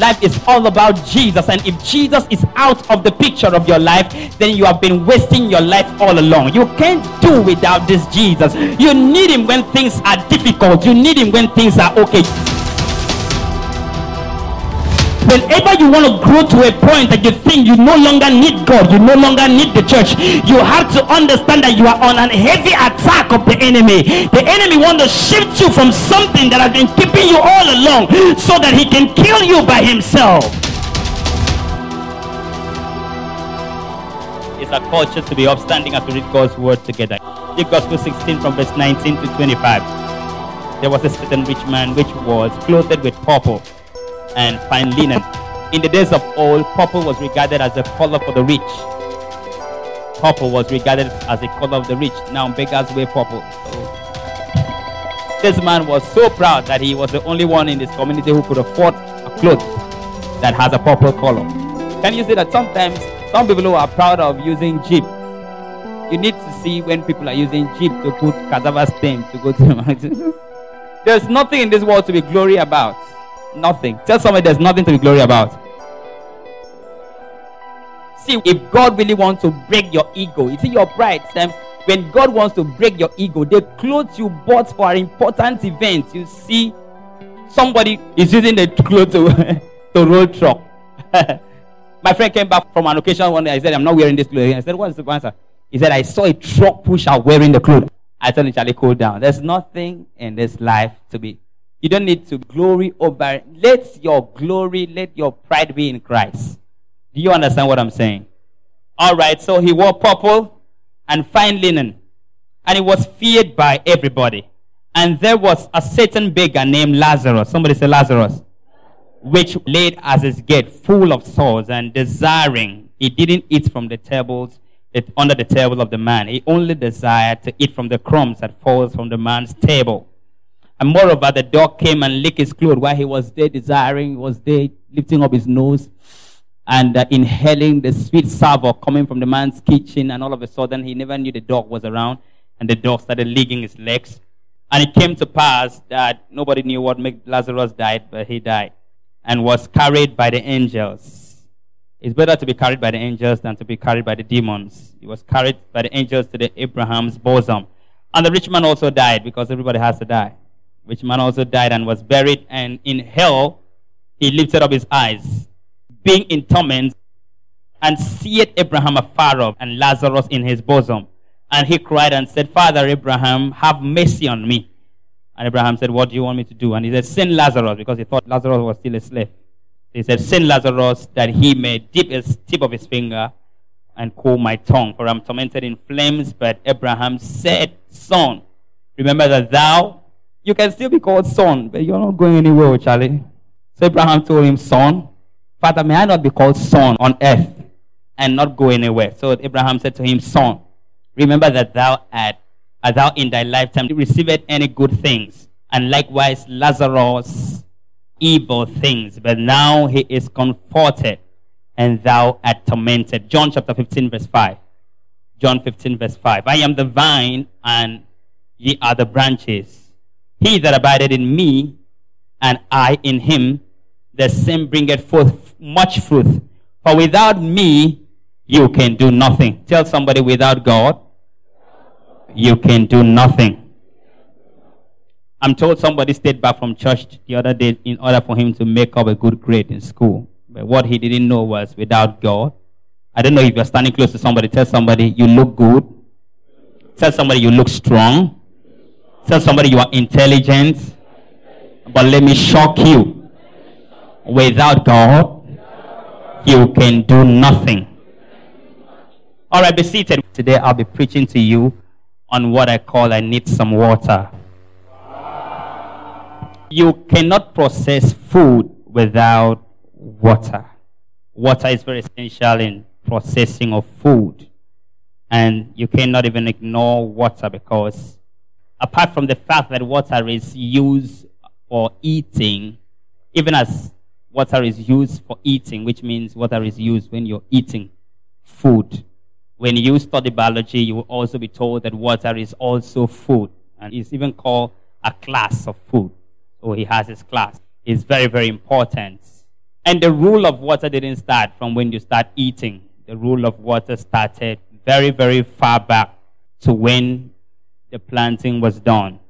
Life is all about Jesus. And if Jesus is out of the picture of your life, then you have been wasting your life all along. You can't do without this Jesus. You need him when things are difficult. You need him when things are okay. Whenever you want to grow to a point that you think you no longer need God, you no longer need the church, you have to understand that you are on a heavy attack of the enemy. The enemy wants to shift you from something that has been keeping you all along so that he can kill you by himself. It's a culture to be upstanding as we read God's word together. The Gospel 16 from verse 19 to 25. There was a certain rich man which was clothed with purple and fine linen. In the days of old, purple was regarded as a color for the rich. Purple was regarded as a color of the rich. Now beggars wear purple. So this man was so proud that he was the only one in this community who could afford a cloth that has a purple color. Can you see that sometimes some people who are proud of using Jeep, you need to see when people are using Jeep to put cassava stem to go to the mountain. There's nothing in this world to be glory about. Nothing. Tell somebody there's nothing to be glory about. See, if God really wants to break your ego, you see your pride, Sam, when God wants to break your ego, the clothes you bought for an important event, you see somebody is using the clothes to, to roll truck. My friend came back from an occasion one day. I said, I'm not wearing this clothes. I said, What's the answer? He said, I saw a truck pusher wearing the clothes. I told him, Charlie, cool down. There's nothing in this life to be you don't need to glory over. Let your glory, let your pride be in Christ. Do you understand what I'm saying? All right, so he wore purple and fine linen, and he was feared by everybody. And there was a certain beggar named Lazarus. Somebody say Lazarus. Which laid as his gate full of sores and desiring. He didn't eat from the tables, under the table of the man. He only desired to eat from the crumbs that falls from the man's table. And moreover, the dog came and licked his clothes while he was there desiring, was there lifting up his nose and uh, inhaling the sweet savour coming from the man's kitchen. And all of a sudden, he never knew the dog was around. And the dog started licking his legs. And it came to pass that nobody knew what made Lazarus died, but he died and was carried by the angels. It's better to be carried by the angels than to be carried by the demons. He was carried by the angels to the Abraham's bosom. And the rich man also died because everybody has to die which man also died and was buried, and in hell he lifted up his eyes, being in torment, and seeth Abraham afar off, and Lazarus in his bosom. And he cried and said, Father Abraham, have mercy on me. And Abraham said, What do you want me to do? And he said, Send Lazarus, because he thought Lazarus was still a slave. He said, Send Lazarus that he may dip his tip of his finger and cool my tongue, for I'm tormented in flames. But Abraham said, Son, remember that thou you can still be called son, but you're not going anywhere, Charlie. So Abraham told him, Son, Father, may I not be called son on earth and not go anywhere? So Abraham said to him, Son, remember that thou art, art thou in thy lifetime received any good things, and likewise Lazarus evil things, but now he is comforted, and thou art tormented. John chapter 15, verse 5. John 15, verse 5. I am the vine, and ye are the branches. He that abideth in me, and I in him, the same bringeth forth much fruit. For without me, you can do nothing. Tell somebody, without God, you can do nothing. I'm told somebody stayed back from church the other day in order for him to make up a good grade in school. But what he didn't know was without God, I don't know if you're standing close to somebody, tell somebody you look good. Tell somebody you look strong. Tell somebody you are intelligent. But let me shock you. Without God, you can do nothing. All right, be seated. Today I'll be preaching to you on what I call I need some water. You cannot process food without water. Water is very essential in processing of food. And you cannot even ignore water because apart from the fact that water is used for eating, even as water is used for eating, which means water is used when you're eating food. When you study biology, you will also be told that water is also food. And it's even called a class of food. So he has his class. It's very, very important. And the rule of water didn't start from when you start eating. The rule of water started very, very far back to when the planting was done.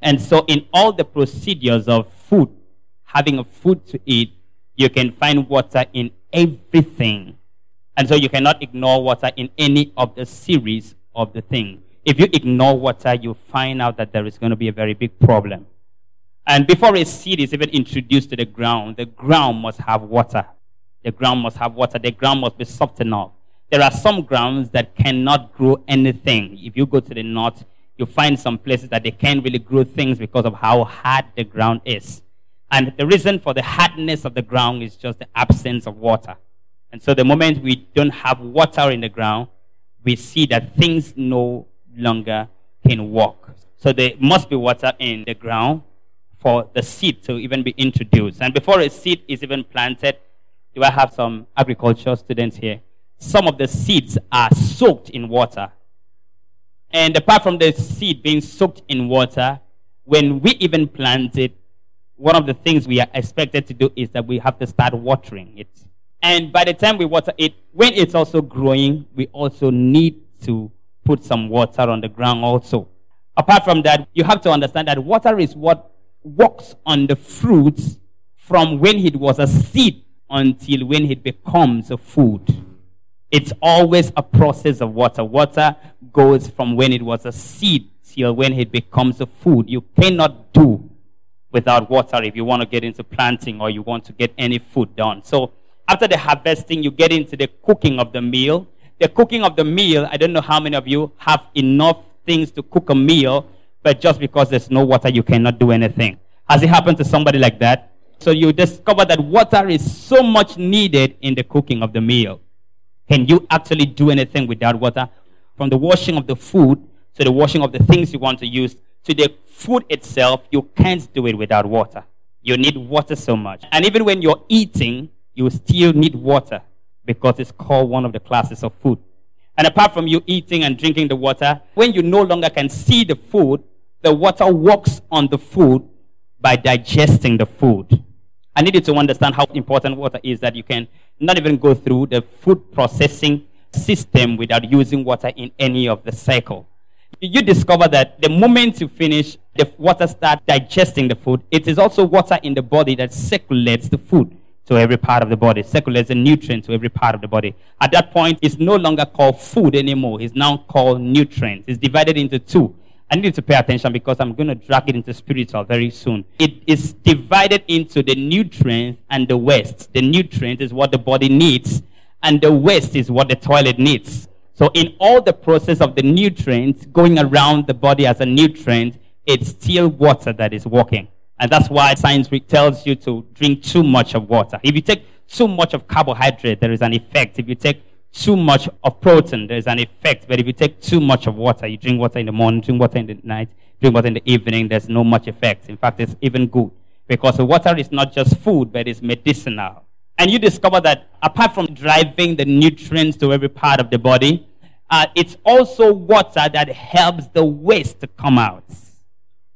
And so, in all the procedures of food, having a food to eat, you can find water in everything. And so, you cannot ignore water in any of the series of the thing. If you ignore water, you find out that there is going to be a very big problem. And before a seed is even introduced to the ground, the ground must have water. The ground must have water. The ground must be soft enough. There are some grounds that cannot grow anything. If you go to the north, you find some places that they can't really grow things because of how hard the ground is. And the reason for the hardness of the ground is just the absence of water. And so the moment we don't have water in the ground, we see that things no longer can walk. So there must be water in the ground for the seed to even be introduced. And before a seed is even planted, do I have some agriculture students here? Some of the seeds are soaked in water. And apart from the seed being soaked in water, when we even plant it, one of the things we are expected to do is that we have to start watering it. And by the time we water it, when it's also growing, we also need to put some water on the ground also. Apart from that, you have to understand that water is what works on the fruits from when it was a seed until when it becomes a food. It's always a process of water. Water goes from when it was a seed till when it becomes a food. You cannot do without water if you want to get into planting or you want to get any food done. So after the harvesting, you get into the cooking of the meal. The cooking of the meal, I don't know how many of you have enough things to cook a meal, but just because there's no water, you cannot do anything. Has it happened to somebody like that? So you discover that water is so much needed in the cooking of the meal. Can you actually do anything without water? From the washing of the food to the washing of the things you want to use to the food itself, you can't do it without water. You need water so much. And even when you're eating, you still need water because it's called one of the classes of food. And apart from you eating and drinking the water, when you no longer can see the food, the water works on the food by digesting the food. I need you to understand how important water is that you can not even go through the food processing system without using water in any of the cycle. You discover that the moment you finish, the water starts digesting the food. It is also water in the body that circulates the food to every part of the body, circulates the nutrient to every part of the body. At that point, it's no longer called food anymore. It's now called nutrients. It's divided into two. I need to pay attention because I'm going to drag it into spiritual very soon. It is divided into the nutrient and the waste. The nutrient is what the body needs, and the waste is what the toilet needs. So, in all the process of the nutrients going around the body as a nutrient, it's still water that is working. And that's why science tells you to drink too much of water. If you take too much of carbohydrate, there is an effect. If you take too much of protein, there's an effect. But if you take too much of water, you drink water in the morning, drink water in the night, drink water in the evening, there's no much effect. In fact, it's even good. Because water is not just food, but it's medicinal. And you discover that apart from driving the nutrients to every part of the body, uh, it's also water that helps the waste to come out.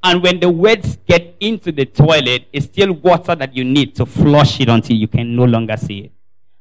And when the waste get into the toilet, it's still water that you need to flush it until you can no longer see it.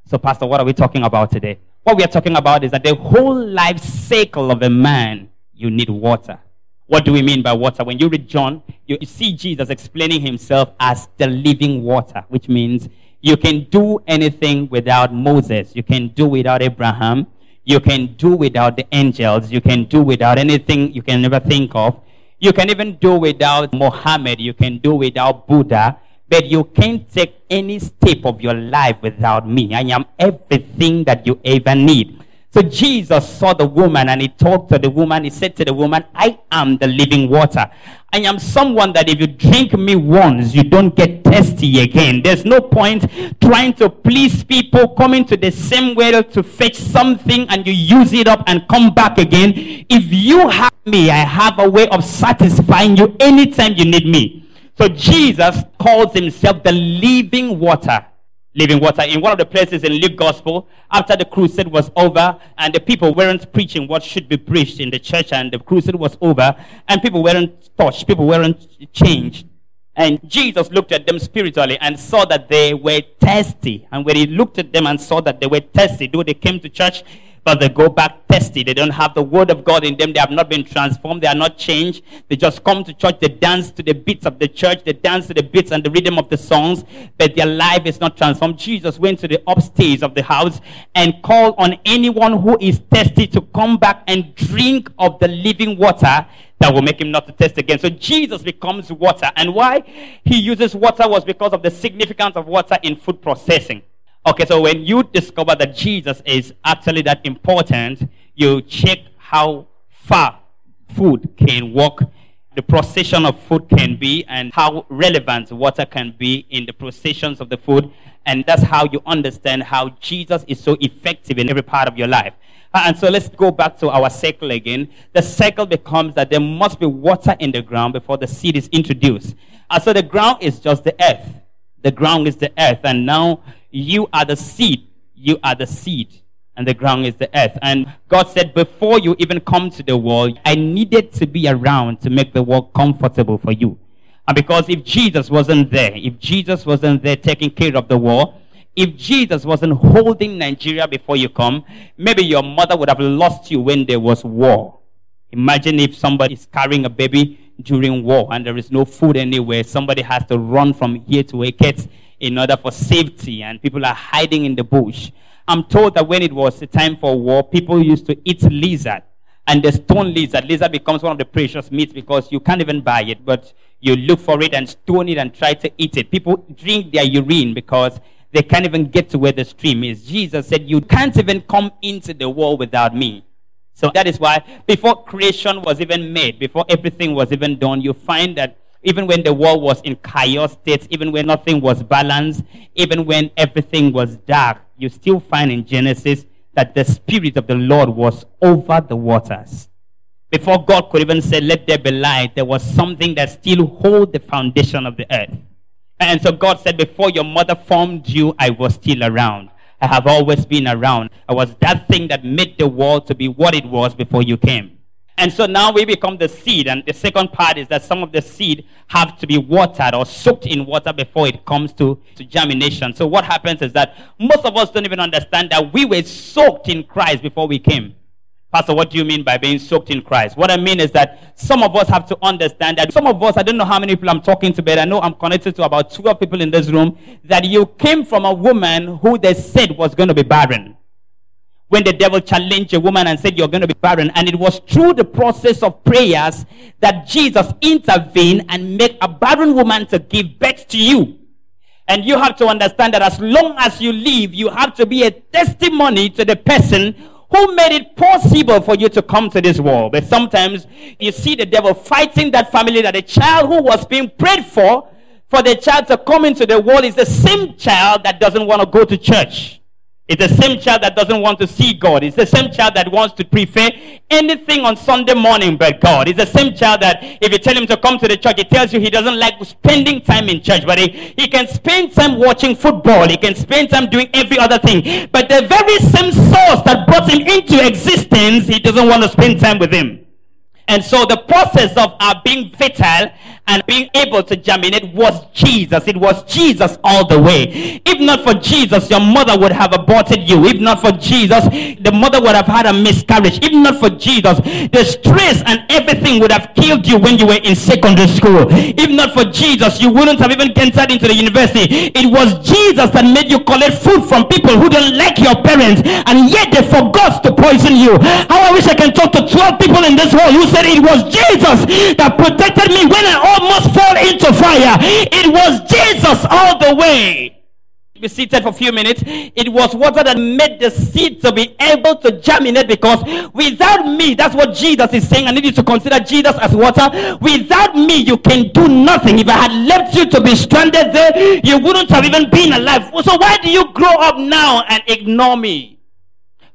So, Pastor, what are we talking about today? What we are talking about is that the whole life cycle of a man, you need water. What do we mean by water? When you read John, you see Jesus explaining himself as the living water, which means you can do anything without Moses. You can do without Abraham. You can do without the angels. You can do without anything you can never think of. You can even do without Mohammed. You can do without Buddha. But you can't take any step of your life without me. I am everything that you ever need. So Jesus saw the woman and he talked to the woman. He said to the woman, I am the living water. I am someone that if you drink me once, you don't get thirsty again. There's no point trying to please people, coming to the same well to fetch something and you use it up and come back again. If you have me, I have a way of satisfying you anytime you need me. So Jesus calls himself the living water. Living water. In one of the places in Luke Gospel, after the crusade was over and the people weren't preaching what should be preached in the church and the crusade was over and people weren't touched, people weren't changed. And Jesus looked at them spiritually and saw that they were thirsty. And when he looked at them and saw that they were thirsty, though they came to church, but they go back thirsty. They don't have the word of God in them. They have not been transformed. They are not changed. They just come to church. They dance to the beats of the church. They dance to the beats and the rhythm of the songs, but their life is not transformed. Jesus went to the upstairs of the house and called on anyone who is thirsty to come back and drink of the living water that will make him not to test again. So Jesus becomes water. And why he uses water was because of the significance of water in food processing. Okay, so when you discover that Jesus is actually that important, you check how far food can walk, the procession of food can be, and how relevant water can be in the processions of the food. And that's how you understand how Jesus is so effective in every part of your life. Uh, and so let's go back to our cycle again. The cycle becomes that there must be water in the ground before the seed is introduced. And so the ground is just the earth. The ground is the earth. And now you are the seed. You are the seed. And the ground is the earth. And God said, before you even come to the world, I needed to be around to make the world comfortable for you. And because if Jesus wasn't there, if Jesus wasn't there taking care of the war, if Jesus wasn't holding Nigeria before you come, maybe your mother would have lost you when there was war. Imagine if somebody is carrying a baby during war and there is no food anywhere. Somebody has to run from here to Eket in order for safety, and people are hiding in the bush. I'm told that when it was the time for war, people used to eat lizard. And the stone lizard, lizard becomes one of the precious meats because you can't even buy it, but you look for it and stone it and try to eat it. People drink their urine because they can't even get to where the stream is. Jesus said, You can't even come into the world without me. So that is why before creation was even made, before everything was even done, you find that even when the world was in chaos states, even when nothing was balanced, even when everything was dark, you still find in Genesis that the Spirit of the Lord was over the waters. Before God could even say, Let there be light, there was something that still hold the foundation of the earth. And so God said, Before your mother formed you, I was still around. I have always been around. I was that thing that made the world to be what it was before you came. And so now we become the seed. And the second part is that some of the seed have to be watered or soaked in water before it comes to, to germination. So what happens is that most of us don't even understand that we were soaked in Christ before we came. Pastor, what do you mean by being soaked in Christ? What I mean is that some of us have to understand that some of us, I don't know how many people I'm talking to, but I know I'm connected to about 12 people in this room, that you came from a woman who they said was going to be barren when the devil challenged a woman and said, You're going to be barren. And it was through the process of prayers that Jesus intervened and made a barren woman to give birth to you. And you have to understand that as long as you live, you have to be a testimony to the person who made it possible for you to come to this world. But sometimes you see the devil fighting that family that a child who was being prayed for, for the child to come into the world is the same child that doesn't want to go to church. It's the same child that doesn't want to see God. It's the same child that wants to prefer anything on Sunday morning but God. It's the same child that if you tell him to come to the church, he tells you he doesn't like spending time in church, but he, he can spend time watching football. He can spend time doing every other thing. But the very same source that brought him into existence, he doesn't want to spend time with him. And so the process of our being fertile and being able to germinate was Jesus. It was Jesus all the way. If not for Jesus, your mother would have aborted you. If not for Jesus, the mother would have had a miscarriage. If not for Jesus, the stress and everything would have killed you when you were in secondary school. If not for Jesus, you wouldn't have even entered into the university. It was Jesus that made you collect food from people who don't like your parents and yet they forgot to poison you. How I wish I can talk to 12 people in this world who said it was Jesus that protected me when I almost fall into fire. It was Jesus all the way. Be seated for a few minutes. It was water that made the seed to be able to germinate because without me, that's what Jesus is saying. I need you to consider Jesus as water. Without me, you can do nothing. If I had left you to be stranded there, you wouldn't have even been alive. So why do you grow up now and ignore me?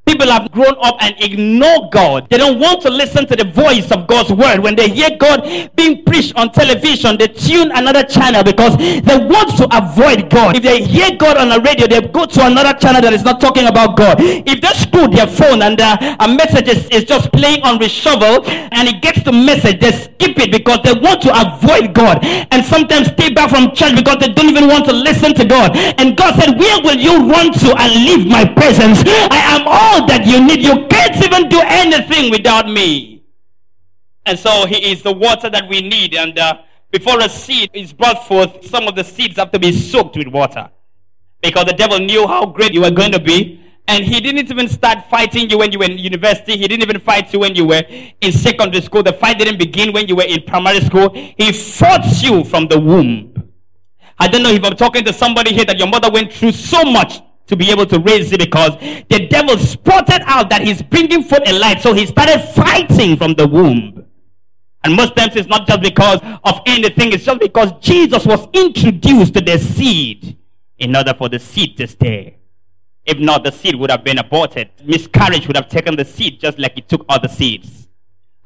People have grown up and ignore God. They don't want to listen to the voice of God's word. When they hear God being preached on television, they tune another channel because they want to avoid God. If they hear God on the radio, they go to another channel that is not talking about God. If they screw their phone and uh, a message is, is just playing on reshuffle and it gets the message, they skip it because they want to avoid God and sometimes stay back from church because they don't even want to listen to God. And God said, Where will you run to and leave my presence? I am all all that you need. You can't even do anything without me. And so he is the water that we need. And uh, before a seed is brought forth, some of the seeds have to be soaked with water. Because the devil knew how great you were going to be. And he didn't even start fighting you when you were in university. He didn't even fight you when you were in secondary school. The fight didn't begin when you were in primary school. He fought you from the womb. I don't know if I'm talking to somebody here that your mother went through so much to be able to raise it because the devil spotted out that he's bringing forth a light. So he started fighting from the womb. And most times it's not just because of anything, it's just because Jesus was introduced to the seed in order for the seed to stay. If not, the seed would have been aborted. Miscarriage would have taken the seed just like it took other seeds.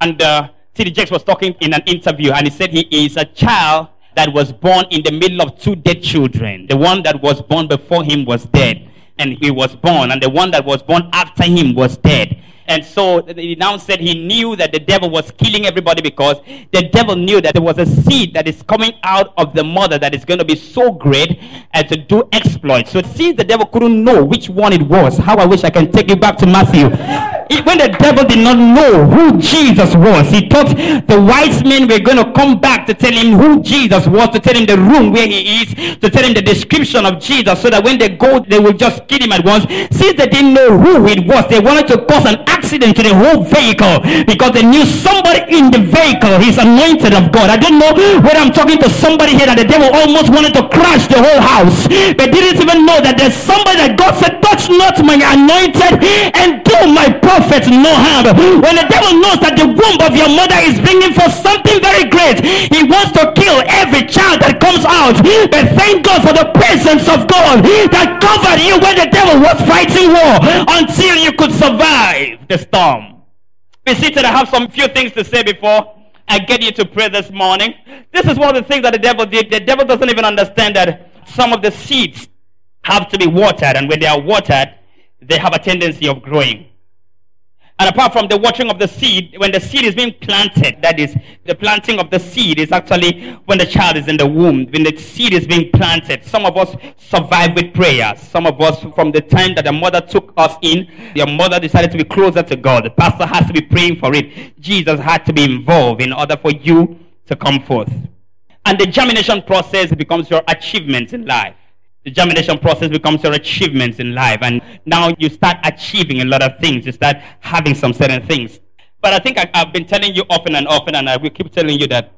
And uh, T.D. Jakes was talking in an interview and he said he is a child that was born in the middle of two dead children. The one that was born before him was dead and he was born, and the one that was born after him was dead. And so he now said he knew that the devil was killing everybody because the devil knew that there was a seed that is coming out of the mother that is going to be so great as to do exploits. So since the devil couldn't know which one it was, how I wish I can take you back to Matthew. When the devil did not know who Jesus was, he thought the wise men were going to come back to tell him who Jesus was, to tell him the room where he is, to tell him the description of Jesus, so that when they go, they will just kill him at once. Since they didn't know who it was, they wanted to cause an accident accident to the whole vehicle because they knew somebody in the vehicle is anointed of God. I don't know whether I'm talking to somebody here that the devil almost wanted to crash the whole house, but didn't even know that there's somebody that God said, touch not my anointed and do my prophets no harm. When the devil knows that the womb of your mother is bringing for something very great, he wants to kill every child that comes out. But thank God for the presence of God that covered you when the devil was fighting war until you could survive the storm. Be seated. I have some few things to say before I get you to pray this morning. This is one of the things that the devil did. The devil doesn't even understand that some of the seeds have to be watered, and when they are watered, they have a tendency of growing. And apart from the watering of the seed, when the seed is being planted, that is, the planting of the seed is actually when the child is in the womb, when the seed is being planted. Some of us survive with prayer. Some of us, from the time that the mother took us in, your mother decided to be closer to God. The pastor has to be praying for it. Jesus had to be involved in order for you to come forth. And the germination process becomes your achievement in life the germination process becomes your achievements in life. And now you start achieving a lot of things. You start having some certain things. But I think I, have been telling you often and often, and I will keep telling you that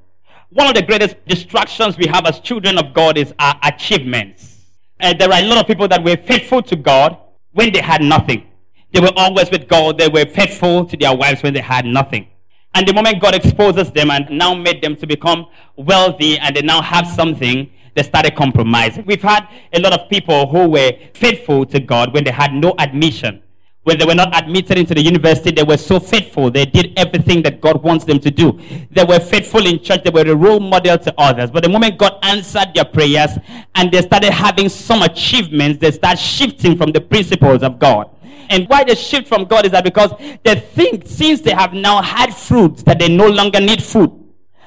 one of the greatest distractions we have as children of God is our achievements. And there are a lot of people that were faithful to God when they had nothing. They were always with God. They were faithful to their wives when they had nothing. And the moment God exposes them and now made them to become wealthy and they now have something, they started compromising. We've had a lot of people who were faithful to God when they had no admission. When they were not admitted into the university, they were so faithful. They did everything that God wants them to do. They were faithful in church. They were a role model to others. But the moment God answered their prayers and they started having some achievements, they start shifting from the principles of God. And why they shift from God is that because they think since they have now had fruits that they no longer need food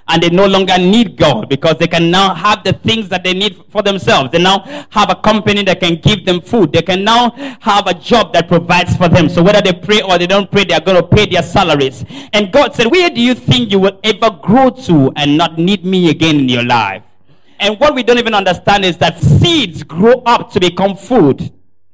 and they no longer need God because they can now have the things that they need for themselves. They now have a company that can give them food. They can now have a job that provides for them. So whether they pray or they don't pray, they are going to pay their salaries. And God said, where do you think you will ever grow to and not need me again in your life? And what we don't even understand is that seeds grow up to become food.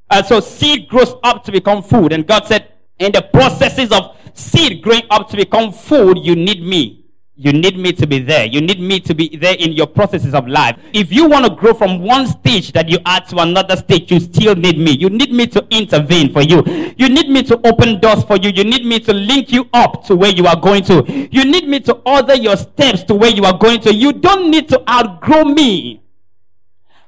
And so seed grows up to become food. And God said, in the processes of seed growing up to become food, you need me. You need me to be there. You need me to be there in your processes of life. If you want to grow from one stage that you are to another stage, you still need me. You need me to intervene for you. You need me to open doors for you. You need me to link you up to where you are going to. You need me to order your steps to where you are going to. You don't need to outgrow me.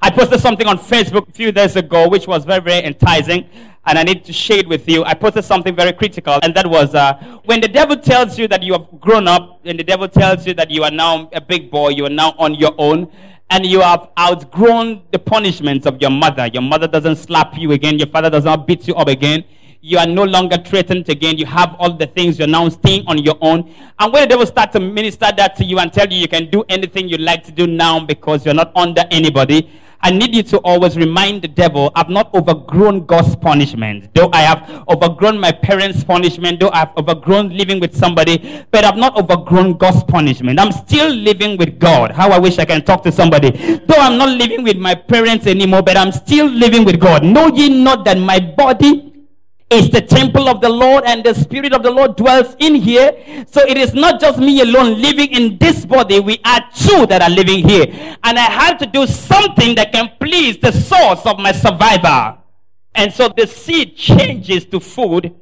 I posted something on Facebook a few days ago, which was very, very enticing, and I need to share it with you. I posted something very critical, and that was uh, when the devil tells you that you have grown up, and the devil tells you that you are now a big boy, you are now on your own, and you have outgrown the punishments of your mother. Your mother doesn't slap you again, your father does not beat you up again. You are no longer threatened again. You have all the things. You're now staying on your own. And when the devil starts to minister that to you and tell you you can do anything you like to do now because you're not under anybody, I need you to always remind the devil, I've not overgrown God's punishment. Though I have overgrown my parents' punishment, though I've overgrown living with somebody, but I've not overgrown God's punishment. I'm still living with God. How I wish I can talk to somebody. Though I'm not living with my parents anymore, but I'm still living with God. Know ye not that my body is the temple of the Lord and the Spirit of the Lord dwells in here. So it is not just me alone living in this body. We are two that are living here. And I have to do something that can please the source of my survivor. And so the seed changes to food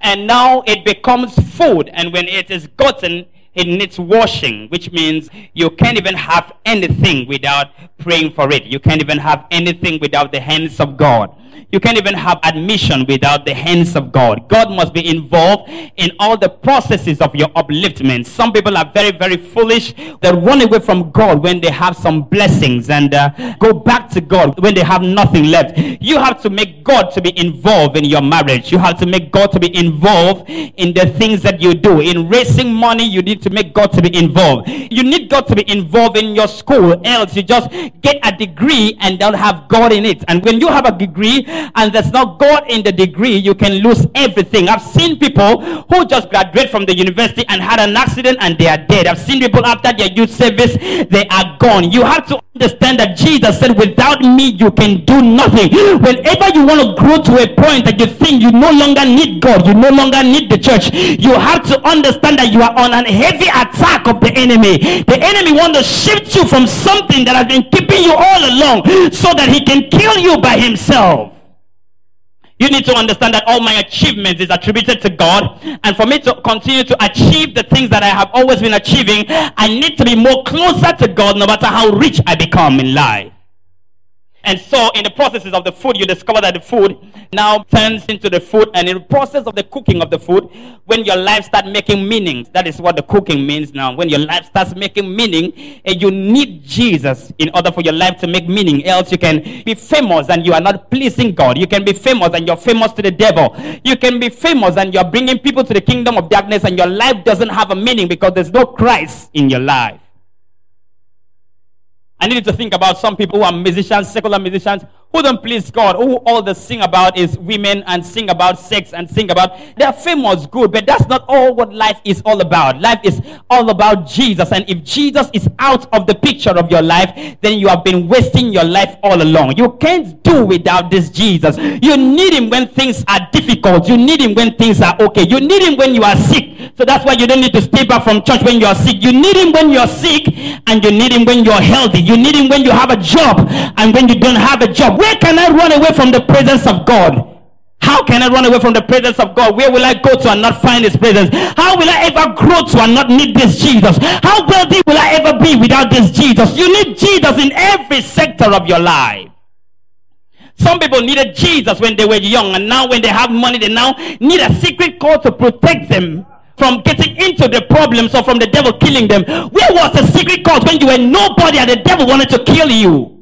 and now it becomes food. And when it is gotten, it needs washing, which means you can't even have anything without praying for it. You can't even have anything without the hands of God. You can't even have admission without the hands of God. God must be involved in all the processes of your upliftment. Some people are very, very foolish. They run away from God when they have some blessings and uh, go back to God when they have nothing left. You have to make God to be involved in your marriage. You have to make God to be involved in the things that you do. In raising money, you need to make God to be involved. You need God to be involved in your school, else you just get a degree and don't have God in it. And when you have a degree and there's not God in the degree, you can lose everything. I've seen people who just graduate from the university and had an accident and they are dead. I've seen people after their youth service, they are gone. You have to understand that Jesus said, without me, you can do nothing. Whenever you want to grow to a point that you think you no longer need God, you no longer need the church, you have to understand that you are on a heavy attack of the enemy. The enemy want to shift you from something that has been keeping you all along so that he can kill you by himself. You need to understand that all my achievements is attributed to God. And for me to continue to achieve the things that I have always been achieving, I need to be more closer to God no matter how rich I become in life. And so, in the processes of the food, you discover that the food now turns into the food. And in the process of the cooking of the food, when your life starts making meaning, that is what the cooking means now. When your life starts making meaning, and you need Jesus in order for your life to make meaning. Else, you can be famous and you are not pleasing God. You can be famous and you're famous to the devil. You can be famous and you're bringing people to the kingdom of darkness, and your life doesn't have a meaning because there's no Christ in your life. I needed to think about some people who are musicians, secular musicians, who don't please God, who all they sing about is women and sing about sex and sing about. They're famous, good, but that's not all what life is all about. Life is all about Jesus. And if Jesus is out of the picture of your life, then you have been wasting your life all along. You can't do without this Jesus. You need him when things are difficult. You need him when things are okay. You need him when you are sick. So that's why you don't need to stay back from church when you are sick. You need him when you're sick and you need him when you're healthy. You need him when you have a job and when you don't have a job. Where can I run away from the presence of God? How can I run away from the presence of God? Where will I go to and not find His presence? How will I ever grow to and not need this Jesus? How wealthy will I ever be without this Jesus? You need Jesus in every sector of your life. Some people needed Jesus when they were young, and now when they have money, they now need a secret code to protect them from getting into the problems or from the devil killing them. Where was the secret code when you were nobody and the devil wanted to kill you?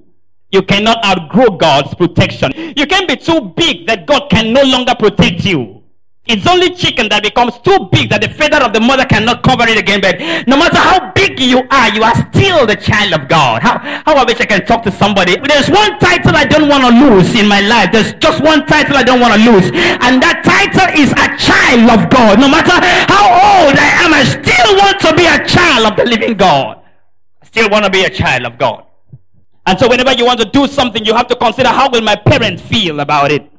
You cannot outgrow God's protection. You can't be too big that God can no longer protect you. It's only chicken that becomes too big that the feather of the mother cannot cover it again. But no matter how big you are, you are still the child of God. How, how I wish I can talk to somebody. There's one title I don't want to lose in my life. There's just one title I don't want to lose. And that title is a child of God. No matter how old I am, I still want to be a child of the living God. I still want to be a child of God. And so whenever you want to do something, you have to consider how will my parents feel about it.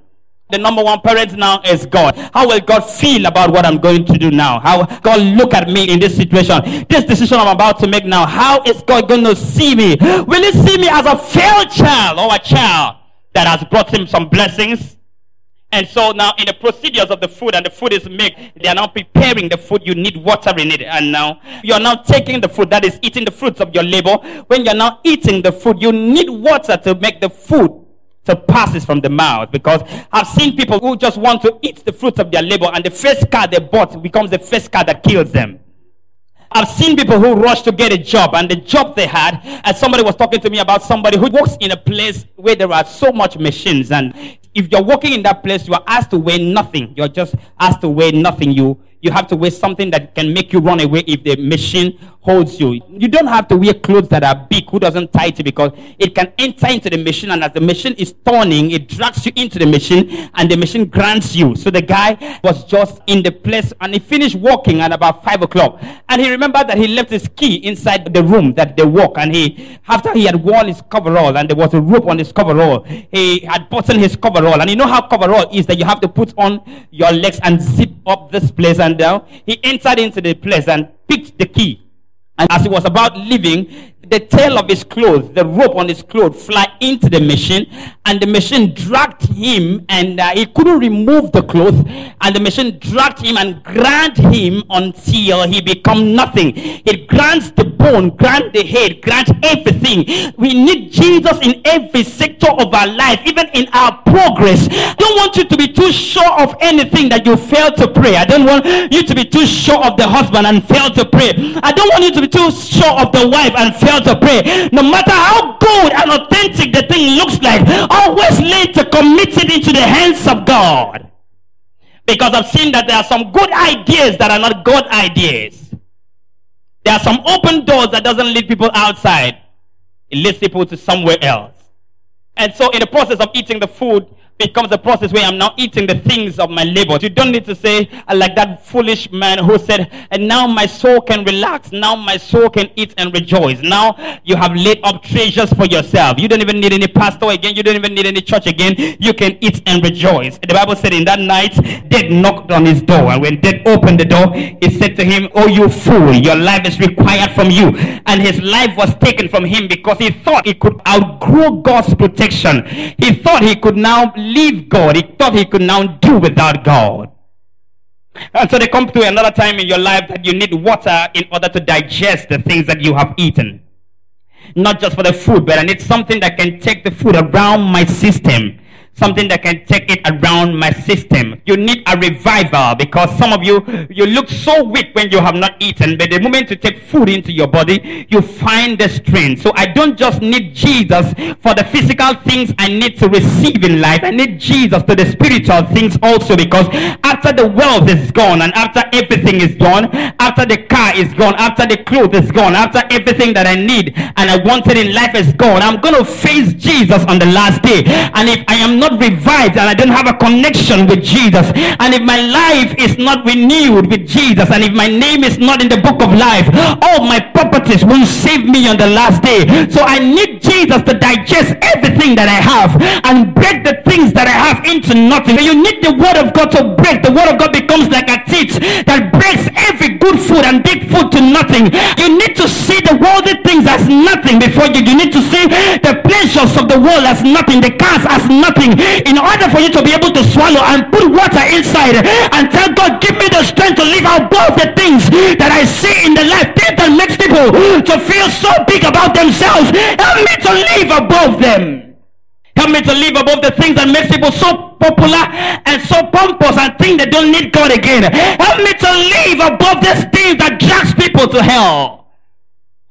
The number one parent now is God. How will God feel about what I'm going to do now? How God look at me in this situation? This decision I'm about to make now, how is God going to see me? Will he see me as a failed child or a child that has brought him some blessings? And so now in the procedures of the food and the food is made, they are now preparing the food. You need water in it. And now you are now taking the food that is eating the fruits of your labor. When you're now eating the food, you need water to make the food to pass from the mouth. Because I've seen people who just want to eat the fruits of their labor and the first car they bought becomes the first car that kills them. I've seen people who rush to get a job and the job they had, and somebody was talking to me about somebody who works in a place where there are so much machines and if you're working in that place, you are asked to wear nothing. You're just asked to wear nothing. You you have to wear something that can make you run away if the machine holds you. You don't have to wear clothes that are big, who doesn't tie you because it can enter into the machine and as the machine is turning, it drags you into the machine and the machine grants you. So the guy was just in the place and he finished walking at about five o'clock. And he remembered that he left his key inside the room that they walk. And he, after he had worn his coverall and there was a rope on his coverall, he had buttoned his coverall. And you know how coverall is that you have to put on your legs and zip up this place down. Uh, he entered into the place and picked the key and as he was about leaving, the tail of his clothes, the rope on his clothes, fly into the machine, and the machine dragged him, and uh, he couldn't remove the clothes, and the machine dragged him and ground him until he become nothing. It grants the bone, grant the head, grant everything. We need Jesus in every sector of our life, even in our progress. I don't want you to be too sure of anything that you fail to pray. I don't want you to be too sure of the husband and fail to pray. I don't want you to be too sure of the wife and fail to pray. No matter how good and authentic the thing looks like, always learn to commit it into the hands of God. Because I've seen that there are some good ideas that are not God ideas. There are some open doors that doesn't lead people outside. It leads people to somewhere else. And so in the process of eating the food, becomes a process where I'm now eating the things of my labor. You don't need to say, like that foolish man who said, and now my soul can relax. Now my soul can eat and rejoice. Now you have laid up treasures for yourself. You don't even need any pastor again. You don't even need any church again. You can eat and rejoice. The Bible said in that night, death knocked on his door. And when death opened the door, he said to him, Oh, you fool, your life is required from you. And his life was taken from him because he thought he could outgrow God's protection. He thought he could now leave God. He thought he could now do without God. And so they come to another time in your life that you need water in order to digest the things that you have eaten. Not just for the food, but I need something that can take the food around my system something that can take it around my system. You need a revival because some of you, you look so weak when you have not eaten, but the moment you take food into your body, you find the strength. So I don't just need Jesus for the physical things I need to receive in life. I need Jesus to the spiritual things also because after the wealth is gone and after everything is gone, after the car is gone, after the clothes is gone, after everything that I need and I wanted in life is gone, I'm going to face Jesus on the last day. And if I am not not revived and I don't have a connection with Jesus, and if my life is not renewed with Jesus, and if my name is not in the book of life, all my properties won't save me on the last day. So I need Jesus to digest everything that I have and break the things that I have into nothing. You need the word of God to break. The word of God becomes like a teeth that breaks every good food and big food to nothing. You need to see the worldly things as nothing before you. You need to see the pleasures of the world as nothing, the cars as nothing, in order for you to be able to swallow and put water inside and tell God, give me the strength to live above the things that I see in the life, that makes people to feel so big about themselves. Help me to live above them. Help me to live above the things that makes people so popular and so pompous and think they don't need God again. Help me to live above these things that drags people to hell.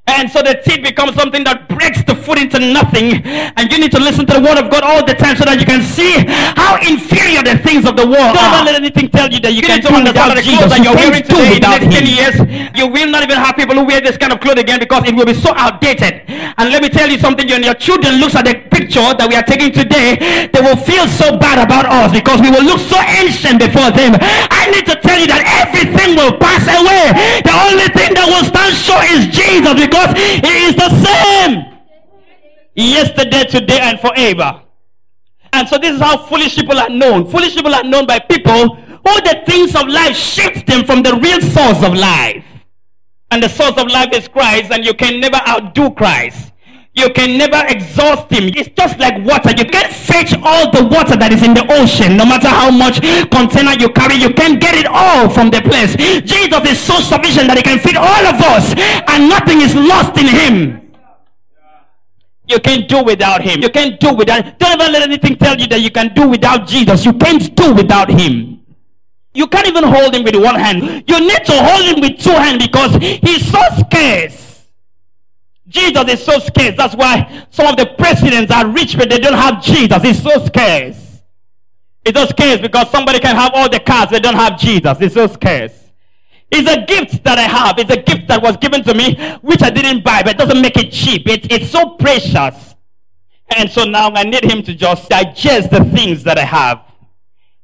And so the teeth becomes something that breaks the food into nothing. And you need to listen to the word of God all the time so that you can see how inferior the things of the world Don't are. let anything tell you that you, you can do without the clothes that you're wearing today in the next 10 years. You will not even have people who wear this kind of clothes again because it will be so outdated. And let me tell you something, when your children looks at the picture that we are taking today, they will feel so bad about us because we will look so ancient before them. I need to tell you that everything will pass away. The only thing that will stand sure is Jesus because because he is the same yesterday, today, and forever. And so this is how foolish people are known. Foolish people are known by people who the things of life shift them from the real source of life. And the source of life is Christ, and you can never outdo Christ. You can never exhaust him. It's just like water. You can't fetch all the water that is in the ocean. No matter how much container you carry, you can't get it all from the place. Jesus is so sufficient that he can feed all of us and nothing is lost in him. You can't do without him. You can't do without. Don't ever let anything tell you that you can do without Jesus. You can't do without him. You can't even hold him with one hand. You need to hold him with two hands because he's so scarce. Jesus is so scarce. That's why some of the presidents are rich, but they don't have Jesus. He's so scarce. It's so scarce because somebody can have all the cars, they don't have Jesus. It's so scarce. It's a gift that I have. It's a gift that was given to me, which I didn't buy, but it doesn't make it cheap. It, it's so precious. And so now I need him to just digest the things that I have.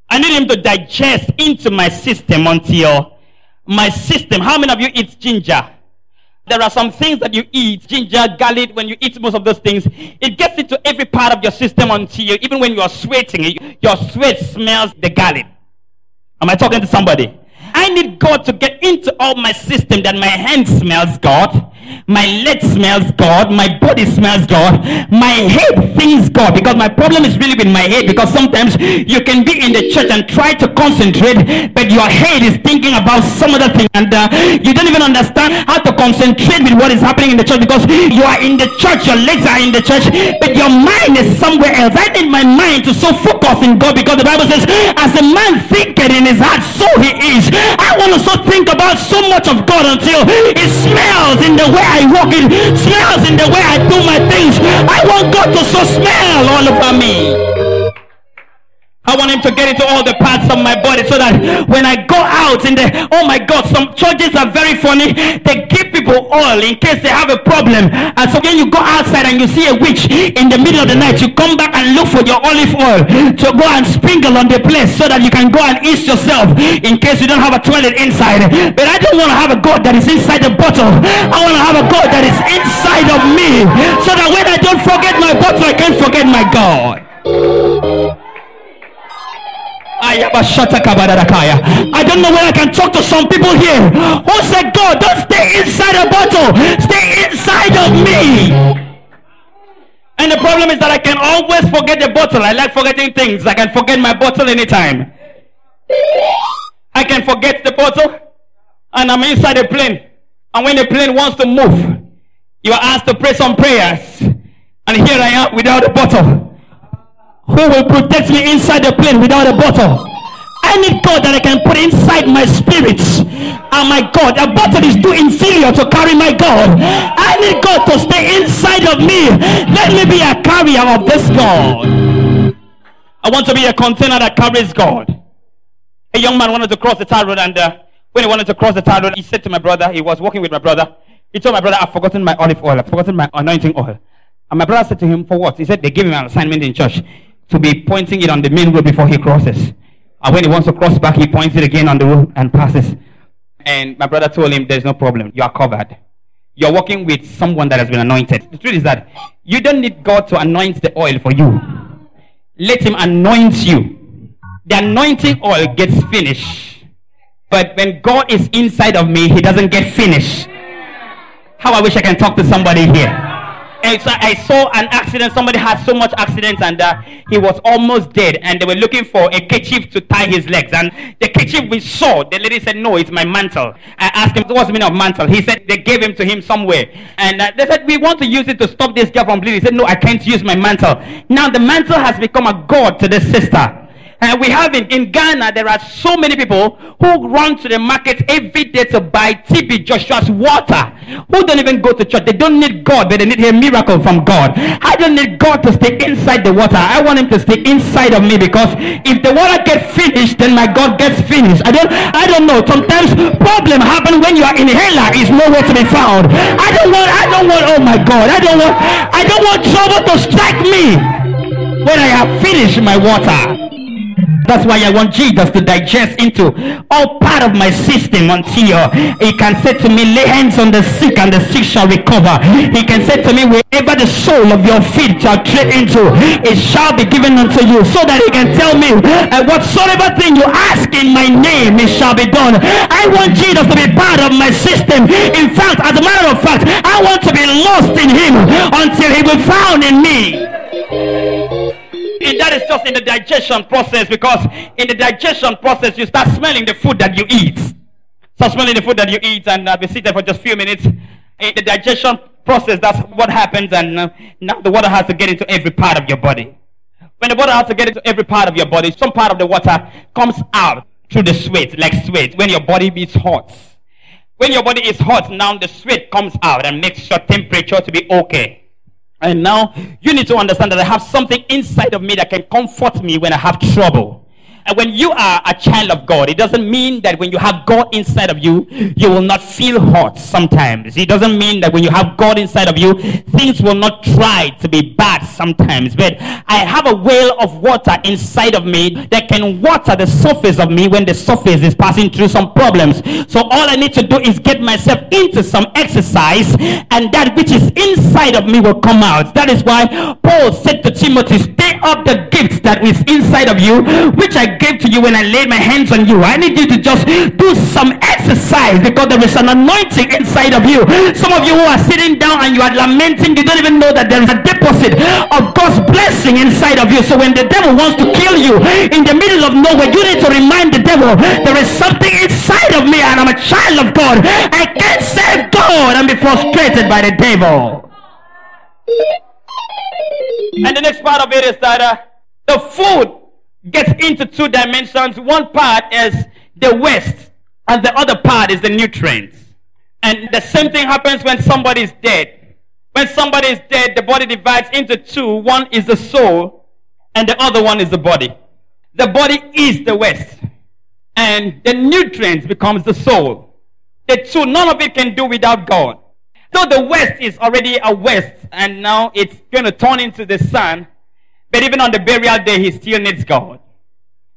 I need him to digest into my system until my system. How many of you eat ginger? There are some things that you eat, ginger, garlic, when you eat most of those things, it gets into every part of your system until you, even when you are sweating, your sweat smells the garlic. Am I talking to somebody? I need God to get into all my system that my hand smells God, my leg smells God, my body smells God, my head thinks God because my problem is really with my head because sometimes you can be in the church and try to concentrate, but your head is thinking about some other thing and uh, you don't even understand how to concentrate with what is happening in the church because you are in the church, your legs are in the church, but your mind is somewhere else. I need my mind to so focus in God because the Bible says, as a man thinketh in his heart, so he is. I want to so think about so much of God until it smells in the way I walk, it smells in the way I do my things. I want God to so smell all over me. I want him to get into all the parts of my body so that when I go out in the oh my god, some churches are very funny. They give people oil in case they have a problem. And so when you go outside and you see a witch in the middle of the night, you come back and look for your olive oil to go and sprinkle on the place so that you can go and ease yourself in case you don't have a toilet inside. But I don't want to have a God that is inside the bottle. I want to have a God that is inside of me so that when I don't forget my bottle, I can't forget my God. I don't know where I can talk to some people here who said, God, don't stay inside a bottle, stay inside of me. And the problem is that I can always forget the bottle. I like forgetting things. I can forget my bottle anytime. I can forget the bottle and I'm inside a plane. And when the plane wants to move, you are asked to pray some prayers. And here I am without a bottle. Who will protect me inside the plane without a bottle? I need God that I can put inside my spirit. Oh my God, a bottle is too inferior to carry my God. I need God to stay inside of me. Let me be a carrier of this God. I want to be a container that carries God. A young man wanted to cross the tar road, and uh, when he wanted to cross the tar road, he said to my brother, he was walking with my brother. He told my brother, I've forgotten my olive oil, I've forgotten my anointing oil. And my brother said to him, For what? He said, They gave him an assignment in church to be pointing it on the main road before he crosses. And when he wants to cross back, he points it again on the road and passes. And my brother told him, There's no problem. You are covered. You're working with someone that has been anointed. The truth is that you don't need God to anoint the oil for you. Let him anoint you. The anointing oil gets finished. But when God is inside of me, he doesn't get finished. How I wish I can talk to somebody here and so I saw an accident. Somebody had so much accidents and uh, he was almost dead. And they were looking for a kerchief to tie his legs. And the kerchief we saw, the lady said, No, it's my mantle. I asked him, What's the meaning of mantle? He said, They gave him to him somewhere. And uh, they said, We want to use it to stop this girl from bleeding. He said, No, I can't use my mantle. Now the mantle has become a god to this sister. And we have in, in Ghana, there are so many people who run to the market every day to buy TB Joshua's water, who don't even go to church. They don't need God, but they need a miracle from God. I don't need God to stay inside the water. I want him to stay inside of me because if the water gets finished, then my God gets finished. I don't I don't know. Sometimes problem happen when your inhaler is nowhere to be found. I don't want I don't want oh my God. I don't want I don't want trouble to strike me when I have finished my water. That's why I want Jesus to digest into all part of my system until he can say to me, lay hands on the sick and the sick shall recover. He can say to me, wherever the sole of your feet shall tread into, it shall be given unto you. So that he can tell me, uh, whatsoever thing you ask in my name, it shall be done. I want Jesus to be part of my system. In fact, as a matter of fact, I want to be lost in him until he will found in me. And that is just in the digestion process because in the digestion process, you start smelling the food that you eat. Start smelling the food that you eat, and I'll be seated for just a few minutes. In the digestion process, that's what happens, and uh, now the water has to get into every part of your body. When the water has to get into every part of your body, some part of the water comes out through the sweat, like sweat, when your body is hot. When your body is hot, now the sweat comes out and makes your temperature to be okay. And now you need to understand that I have something inside of me that can comfort me when I have trouble. And when you are a child of God, it doesn't mean that when you have God inside of you, you will not feel hot sometimes. It doesn't mean that when you have God inside of you, things will not try to be bad sometimes. But I have a well of water inside of me that can water the surface of me when the surface is passing through some problems. So all I need to do is get myself into some exercise and that which is inside of me will come out. That is why Paul said to Timothy, stay up the gifts that is inside of you, which I gave to you when I laid my hands on you. I need you to just do some exercise because there is an anointing inside of you. Some of you who are sitting down and you are lamenting, you don't even know that there is a deposit of God's blessing inside of you. So when the devil wants to kill you in the middle of nowhere, you need to remind the devil there is something inside of me and I'm a child of God. I can't save God and be frustrated by the devil. And the next part of it is that uh, the food gets into two dimensions. One part is the waste, and the other part is the nutrients. And the same thing happens when somebody is dead. When somebody is dead, the body divides into two. One is the soul, and the other one is the body. The body is the waste, and the nutrients becomes the soul. The two, none of it can do without God. Though the west is already a west, and now it's going to turn into the sun, but even on the burial day, he still needs God.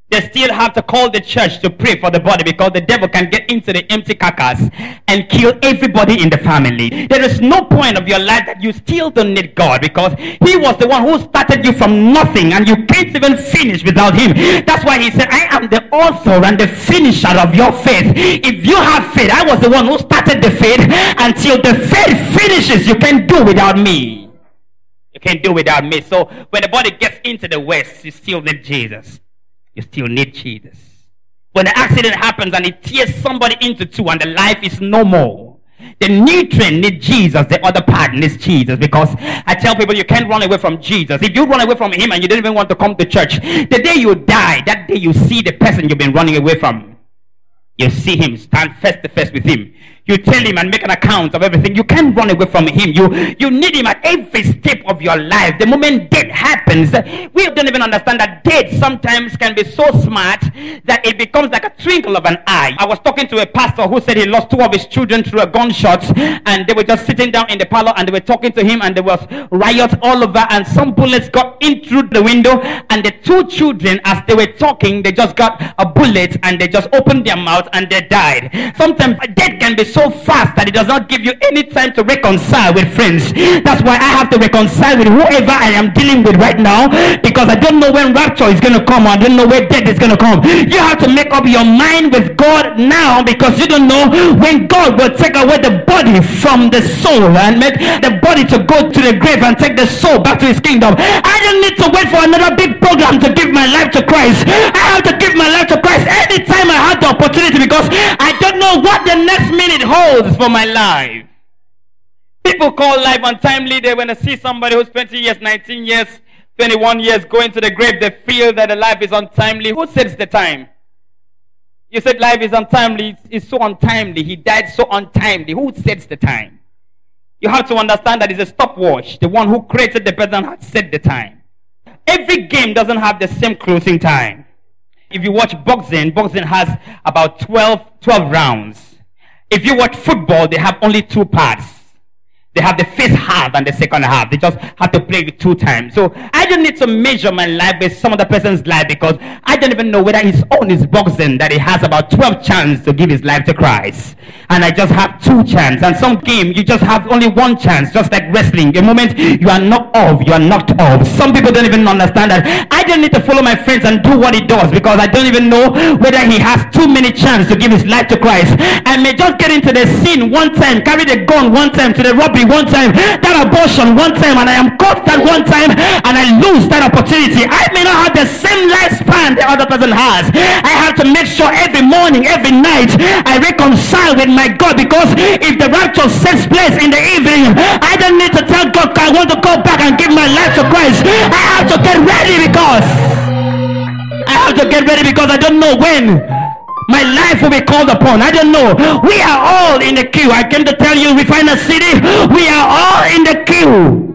They still have to call the church to pray for the body because the devil can get into the empty carcass and kill everybody in the family. There is no point of your life that you still don't need God because He was the one who started you from nothing and you can't even finish without Him. That's why He said, I am the author and the finisher of your faith. If you have faith, I was the one who started the faith until the faith finishes. You can't do without me. Can't do without me. So when the body gets into the west, you still need Jesus. You still need Jesus. When the accident happens and it tears somebody into two and the life is no more, the nutrient needs Jesus, the other part needs Jesus. Because I tell people you can't run away from Jesus. If you run away from Him and you don't even want to come to church, the day you die, that day you see the person you've been running away from. You see Him, stand face to face with Him. You tell him and make an account of everything. You can't run away from him. You, you need him at every step of your life. The moment death happens, we don't even understand that death sometimes can be so smart that it becomes like a twinkle of an eye. I was talking to a pastor who said he lost two of his children through a gunshot and they were just sitting down in the parlor and they were talking to him and there was riots all over and some bullets got in through the window and the two children as they were talking, they just got a bullet and they just opened their mouth and they died. Sometimes uh, death can be fast that it does not give you any time to reconcile with friends. That's why I have to reconcile with whoever I am dealing with right now because I don't know when rapture is going to come. I don't know where death is going to come. You have to make up your mind with God now because you don't know when God will take away the body from the soul and make the body to go to the grave and take the soul back to his kingdom. I don't need to wait for another big program to give my life to Christ. I have to give my life to Christ anytime I have the opportunity because I don't know what the next minute holds for my life. People call life untimely. They when they see somebody who's 20 years, 19 years, 21 years going to the grave, they feel that the life is untimely. Who sets the time? You said life is untimely. It's so untimely. He died so untimely. Who sets the time? You have to understand that it's a stopwatch. The one who created the person has set the time. Every game doesn't have the same closing time. If you watch boxing, boxing has about 12, 12 rounds. If you watch football, they have only two parts. They have the first half and the second half. They just have to play it two times. So I don't need to measure my life with some other person's life because I don't even know whether his own is boxing that he has about 12 chance to give his life to Christ. And I just have two chance. And some game you just have only one chance, just like wrestling. The moment you are knocked off, you are knocked off. Some people don't even understand that. I don't need to follow my friends and do what he does because I don't even know whether he has too many chance to give his life to Christ. I may just get into the scene one time, carry the gun one time to the robbery one time, that abortion one time, and I am caught that one time, and I lose that opportunity. I may not have the same lifespan the other person has. I have to make sure every morning, every night, I reconcile with my God because if the rapture takes place in the evening, I don't need to tell God I want to go back and give my life to Christ. I have to get ready because I have to get ready because I don't know when my life will be called upon. I don't know. We are all in the queue. I came to tell you, we find a City, we are all in the queue.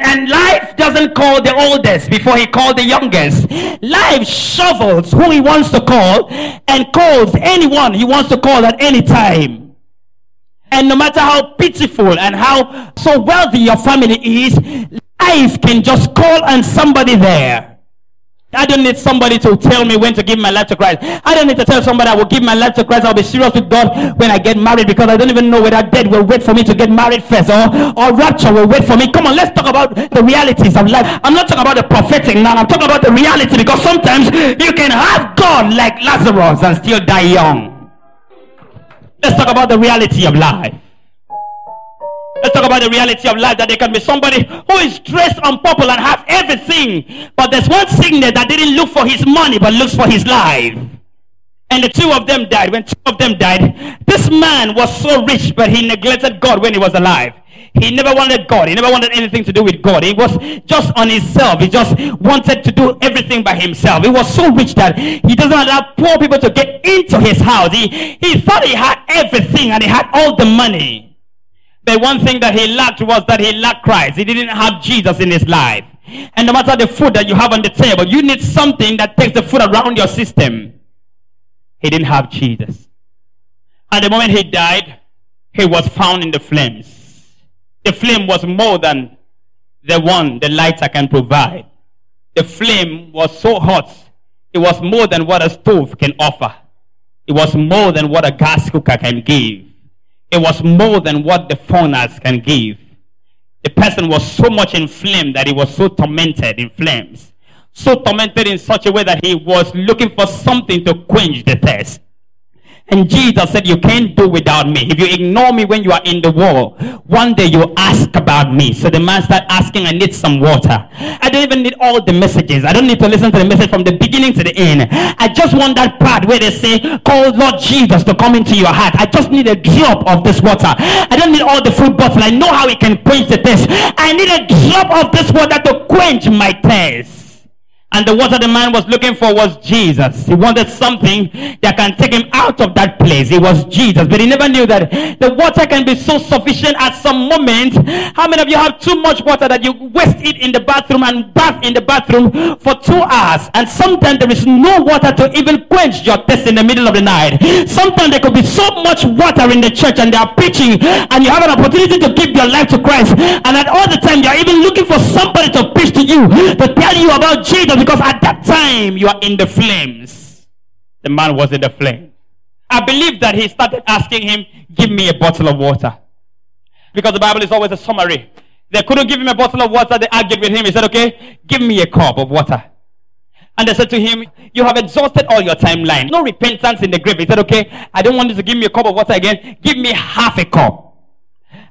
And life doesn't call the oldest before he called the youngest. Life shovels who he wants to call and calls anyone he wants to call at any time. And no matter how pitiful and how so wealthy your family is, life can just call on somebody there. I don't need somebody to tell me when to give my life to Christ. I don't need to tell somebody I will give my life to Christ. I'll be serious with God when I get married because I don't even know whether dead will wait for me to get married first or, or rapture will wait for me. Come on, let's talk about the realities of life. I'm not talking about the prophetic now. I'm talking about the reality because sometimes you can have God like Lazarus and still die young. Let's talk about the reality of life. Let's talk about the reality of life that there can be somebody who is dressed on purple and have everything, but there's one sickness that didn't look for his money but looks for his life. And the two of them died. When two of them died, this man was so rich, but he neglected God when he was alive. He never wanted God. He never wanted anything to do with God. He was just on himself. He just wanted to do everything by himself. He was so rich that he doesn't allow poor people to get into his house. He, he thought he had everything and he had all the money. The one thing that he lacked was that he lacked Christ. He didn't have Jesus in his life. And no matter the food that you have on the table, you need something that takes the food around your system. He didn't have Jesus. At the moment he died, he was found in the flames. The flame was more than the one the lighter can provide. The flame was so hot, it was more than what a stove can offer. It was more than what a gas cooker can give. It was more than what the furnace can give. The person was so much inflamed that he was so tormented in flames. So tormented in such a way that he was looking for something to quench the thirst. And Jesus said, You can't do without me. If you ignore me when you are in the war, one day you'll ask about me. So the man started asking, I need some water. I don't even need all the messages. I don't need to listen to the message from the beginning to the end. I just want that part where they say, Call Lord Jesus to come into your heart. I just need a drop of this water. I don't need all the food bottle. I know how it can quench the thirst. I need a drop of this water to quench my thirst. And the water the man was looking for was Jesus. He wanted something that can take him out of that place. It was Jesus. But he never knew that the water can be so sufficient at some moment. How many of you have too much water that you waste it in the bathroom and bath in the bathroom for two hours? And sometimes there is no water to even quench your thirst in the middle of the night. Sometimes there could be so much water in the church and they are preaching and you have an opportunity to give your life to Christ. And at all the time you are even looking for somebody to preach to you, to tell you about Jesus because at that time you are in the flames. The man was in the flame. I believe that he started asking him, Give me a bottle of water. Because the Bible is always a summary. They couldn't give him a bottle of water. They argued with him. He said, Okay, give me a cup of water. And they said to him, You have exhausted all your timeline. No repentance in the grave. He said, Okay, I don't want you to give me a cup of water again. Give me half a cup.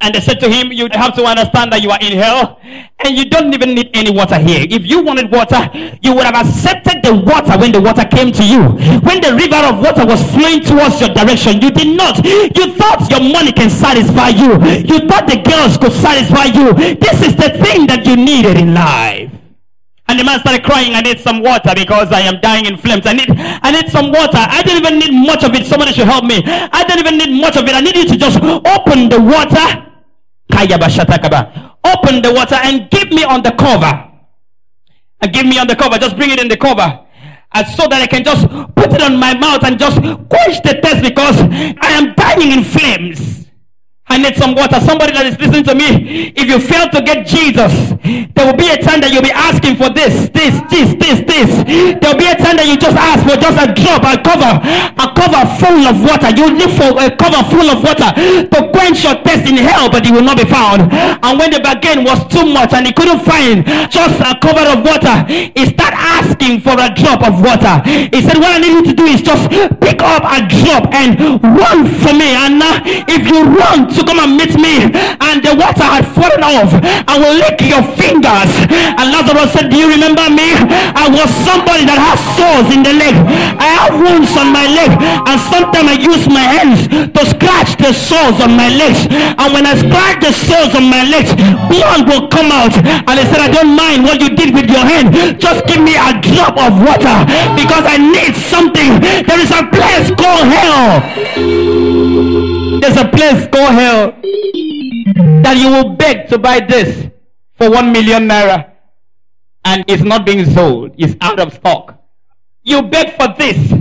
And they said to him, You have to understand that you are in hell and you don't even need any water here. If you wanted water, you would have accepted the water when the water came to you. When the river of water was flowing towards your direction, you did not. You thought your money can satisfy you, you thought the girls could satisfy you. This is the thing that you needed in life. And the man started crying, I need some water because I am dying in flames. I need I need some water. I don't even need much of it. Somebody should help me. I don't even need much of it. I need you to just open the water Open the water and give me on the cover. And give me on the cover. Just bring it in the cover. And so that I can just put it on my mouth and just quench the thirst because I am dying in flames. I need some water. Somebody that is listening to me, if you fail to get Jesus, there will be a time that you'll be asking for this, this, this, this, this. There will be a time that you just ask for just a drop, a cover, a cover full of water. You look for a cover full of water to quench your thirst in hell, but it will not be found. And when the bargain was too much and he couldn't find just a cover of water, he started asking for a drop of water. He said, What I need you to do is just pick up a drop and run for me. And uh, if you run, to come and meet me. And the water had fallen off I will lick your fingers. And Lazarus said do you remember me? I was somebody that has sores in the leg. I have wounds on my leg. And sometimes I use my hands to scratch the sores on my legs. And when I scratch the sores on my legs blood will come out. And he said I don't mind what you did with your hand. Just give me a drop of water because I need something. There is a place called hell there's a place called hell that you will beg to buy this for one million naira and it's not being sold, it's out of stock. You beg for this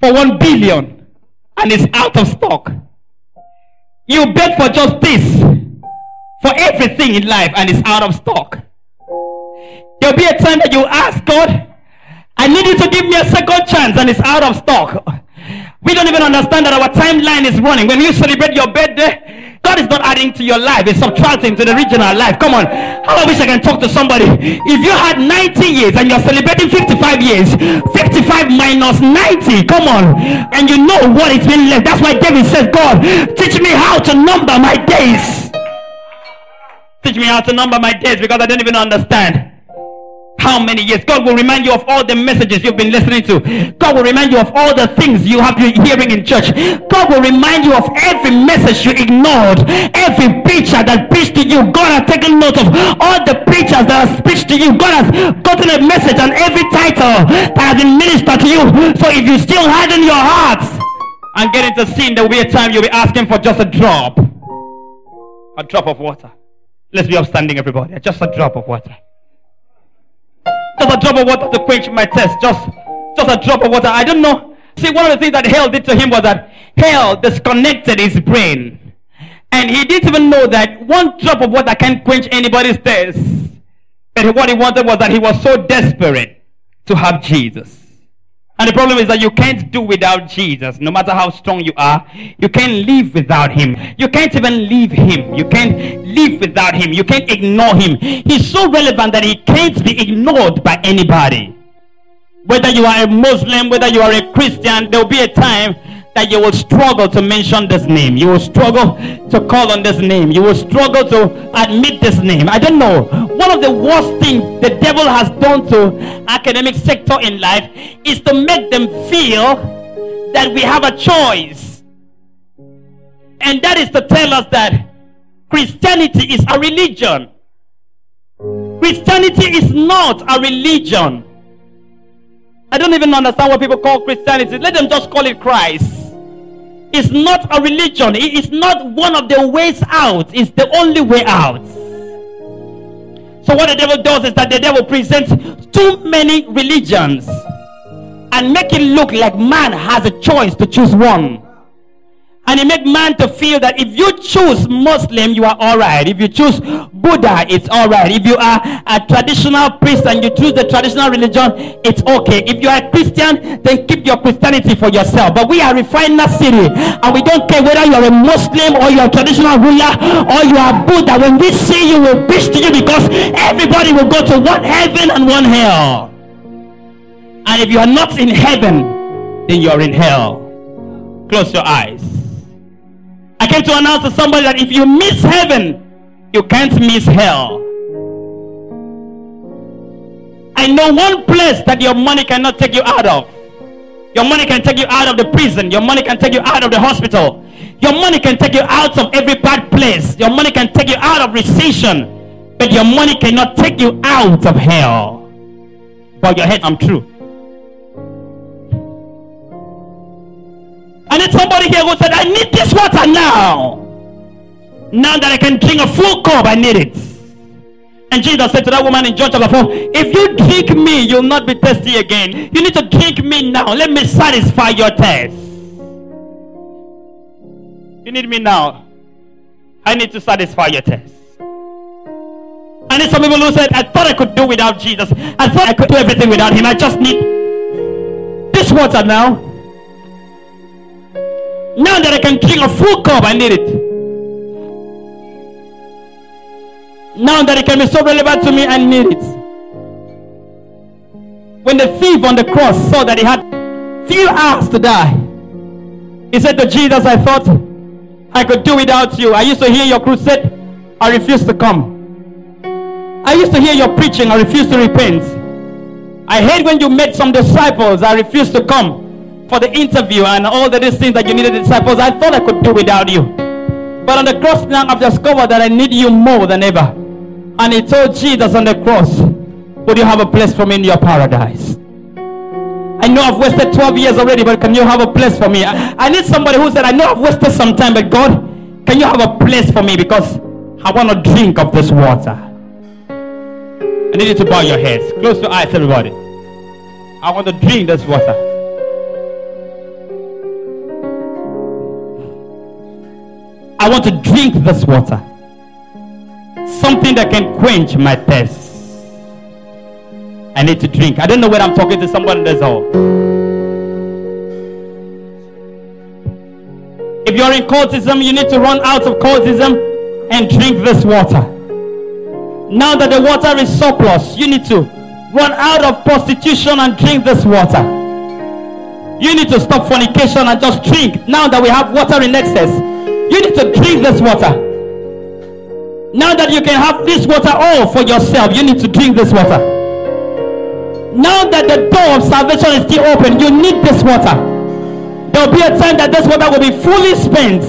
for one billion and it's out of stock. You beg for just this for everything in life and it's out of stock. There'll be a time that you ask God, I need you to give me a second chance and it's out of stock. We don't even understand that our timeline is running. When you celebrate your birthday, God is not adding to your life, it's subtracting to the original life. Come on. How I wish I can talk to somebody. If you had 90 years and you're celebrating 55 years, 55 minus 90, come on. And you know what is been left. That's why David says, God, teach me how to number my days. Teach me how to number my days because I don't even understand how many years. God will remind you of all the messages you've been listening to. God will remind you of all the things you have been hearing in church. God will remind you of every message you ignored, every preacher that preached to you. God has taken note of all the preachers that have preached to you. God has gotten a message on every title that has been ministered to you. So if you still harden your hearts and get into sin, there will be a time you'll be asking for just a drop. A drop of water. Let's be upstanding, everybody. Just a drop of water. Just a drop of water to quench my thirst. Just, just a drop of water. I don't know. See, one of the things that hell did to him was that hell disconnected his brain. And he didn't even know that one drop of water can quench anybody's thirst. But what he wanted was that he was so desperate to have Jesus. And the problem is that you can't do without Jesus. No matter how strong you are, you can't live without him. You can't even leave him. You can't live without him. You can't ignore him. He's so relevant that he can't be ignored by anybody. Whether you are a Muslim, whether you are a Christian, there will be a time that you will struggle to mention this name. You will struggle to call on this name. You will struggle to admit this name. I don't know. One of the worst things the devil has done to academic sector in life is to make them feel that we have a choice. And that is to tell us that Christianity is a religion. Christianity is not a religion. I don't even understand what people call Christianity. Let them just call it Christ is not a religion. It is not one of the ways out. It's the only way out. So what the devil does is that the devil presents too many religions and make it look like man has a choice to choose one. And he make man to feel that if you choose Muslim, you are all right. If you choose Buddha, it's all right. If you are a traditional priest and you choose the traditional religion, it's okay. If you are a Christian, then keep your Christianity for yourself. But we are Refiner City, and we don't care whether you are a Muslim or you are a traditional ruler or you are Buddha. When we see you, we'll preach to you because everybody will go to one heaven and one hell. And if you are not in heaven, then you are in hell. Close your eyes. I came to announce to somebody that if you miss heaven, you can't miss hell. I know one place that your money cannot take you out of. Your money can take you out of the prison. Your money can take you out of the hospital. Your money can take you out of every bad place. Your money can take you out of recession. But your money cannot take you out of hell. But your head, I'm true. I need somebody here who said, I need this water now. Now that I can drink a full cup, I need it. And Jesus said to that woman in John chapter 4, If you drink me, you'll not be thirsty again. You need to drink me now. Let me satisfy your thirst. You need me now. I need to satisfy your thirst. I need some people who said, I thought I could do without Jesus. I thought I could do everything without him. I just need this water now. Now that I can drink a full cup, I need it. Now that it can be so relevant to me, I need it. When the thief on the cross saw that he had few hours to die, he said to Jesus, I thought I could do without you. I used to hear your crusade, I refused to come. I used to hear your preaching, I refused to repent. I hate when you met some disciples, I refused to come for the interview and all the these things that you needed disciples. I thought I could do without you. But on the cross now, I've discovered that I need you more than ever. And he told Jesus on the cross, Would you have a place for me in your paradise? I know I've wasted 12 years already, but can you have a place for me? I, I need somebody who said, I know I've wasted some time, but God, can you have a place for me? Because I want to drink of this water. I need you to bow your heads. Close your eyes, everybody. I want to drink this water. I want to drink this water. Something that can quench my thirst. I need to drink. I don't know whether I'm talking to someone in this hall. If you're in cultism, you need to run out of cultism and drink this water. Now that the water is surplus, you need to run out of prostitution and drink this water. You need to stop fornication and just drink. Now that we have water in excess, you need to drink this water. Now that you can have this water all for yourself, you need to drink this water. Now that the door of salvation is still open, you need this water. There will be a time that this water will be fully spent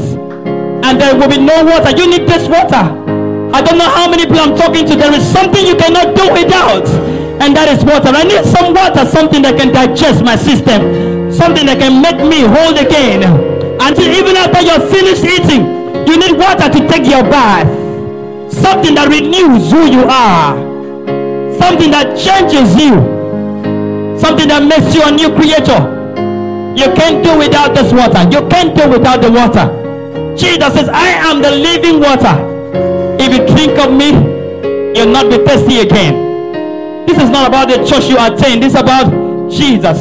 and there will be no water. You need this water. I don't know how many people I'm talking to. There is something you cannot do without, and that is water. I need some water, something that can digest my system, something that can make me whole again. Until even after you're finished eating, you need water to take your bath. Something that renews who you are, something that changes you, something that makes you a new creature. You can't do without this water. You can't do without the water. Jesus says, I am the living water. If you drink of me, you'll not be thirsty again. This is not about the church you attend, this is about Jesus.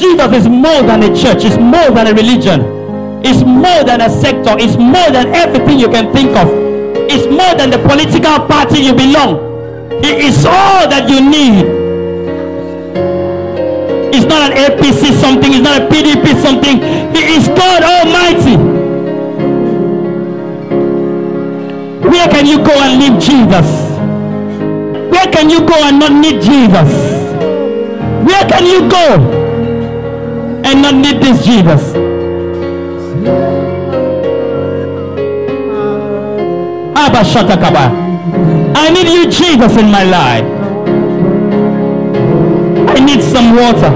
Jesus is more than a church, it's more than a religion, it's more than a sector, it's more than everything you can think of, it's more than the political party you belong. It is all that you need. It's not an APC something, it's not a PDP something, it is God Almighty. Where can you go and leave Jesus? Where can you go and not need Jesus? Where can you go and not need this Jesus? I need you, Jesus, in my life. I need some water.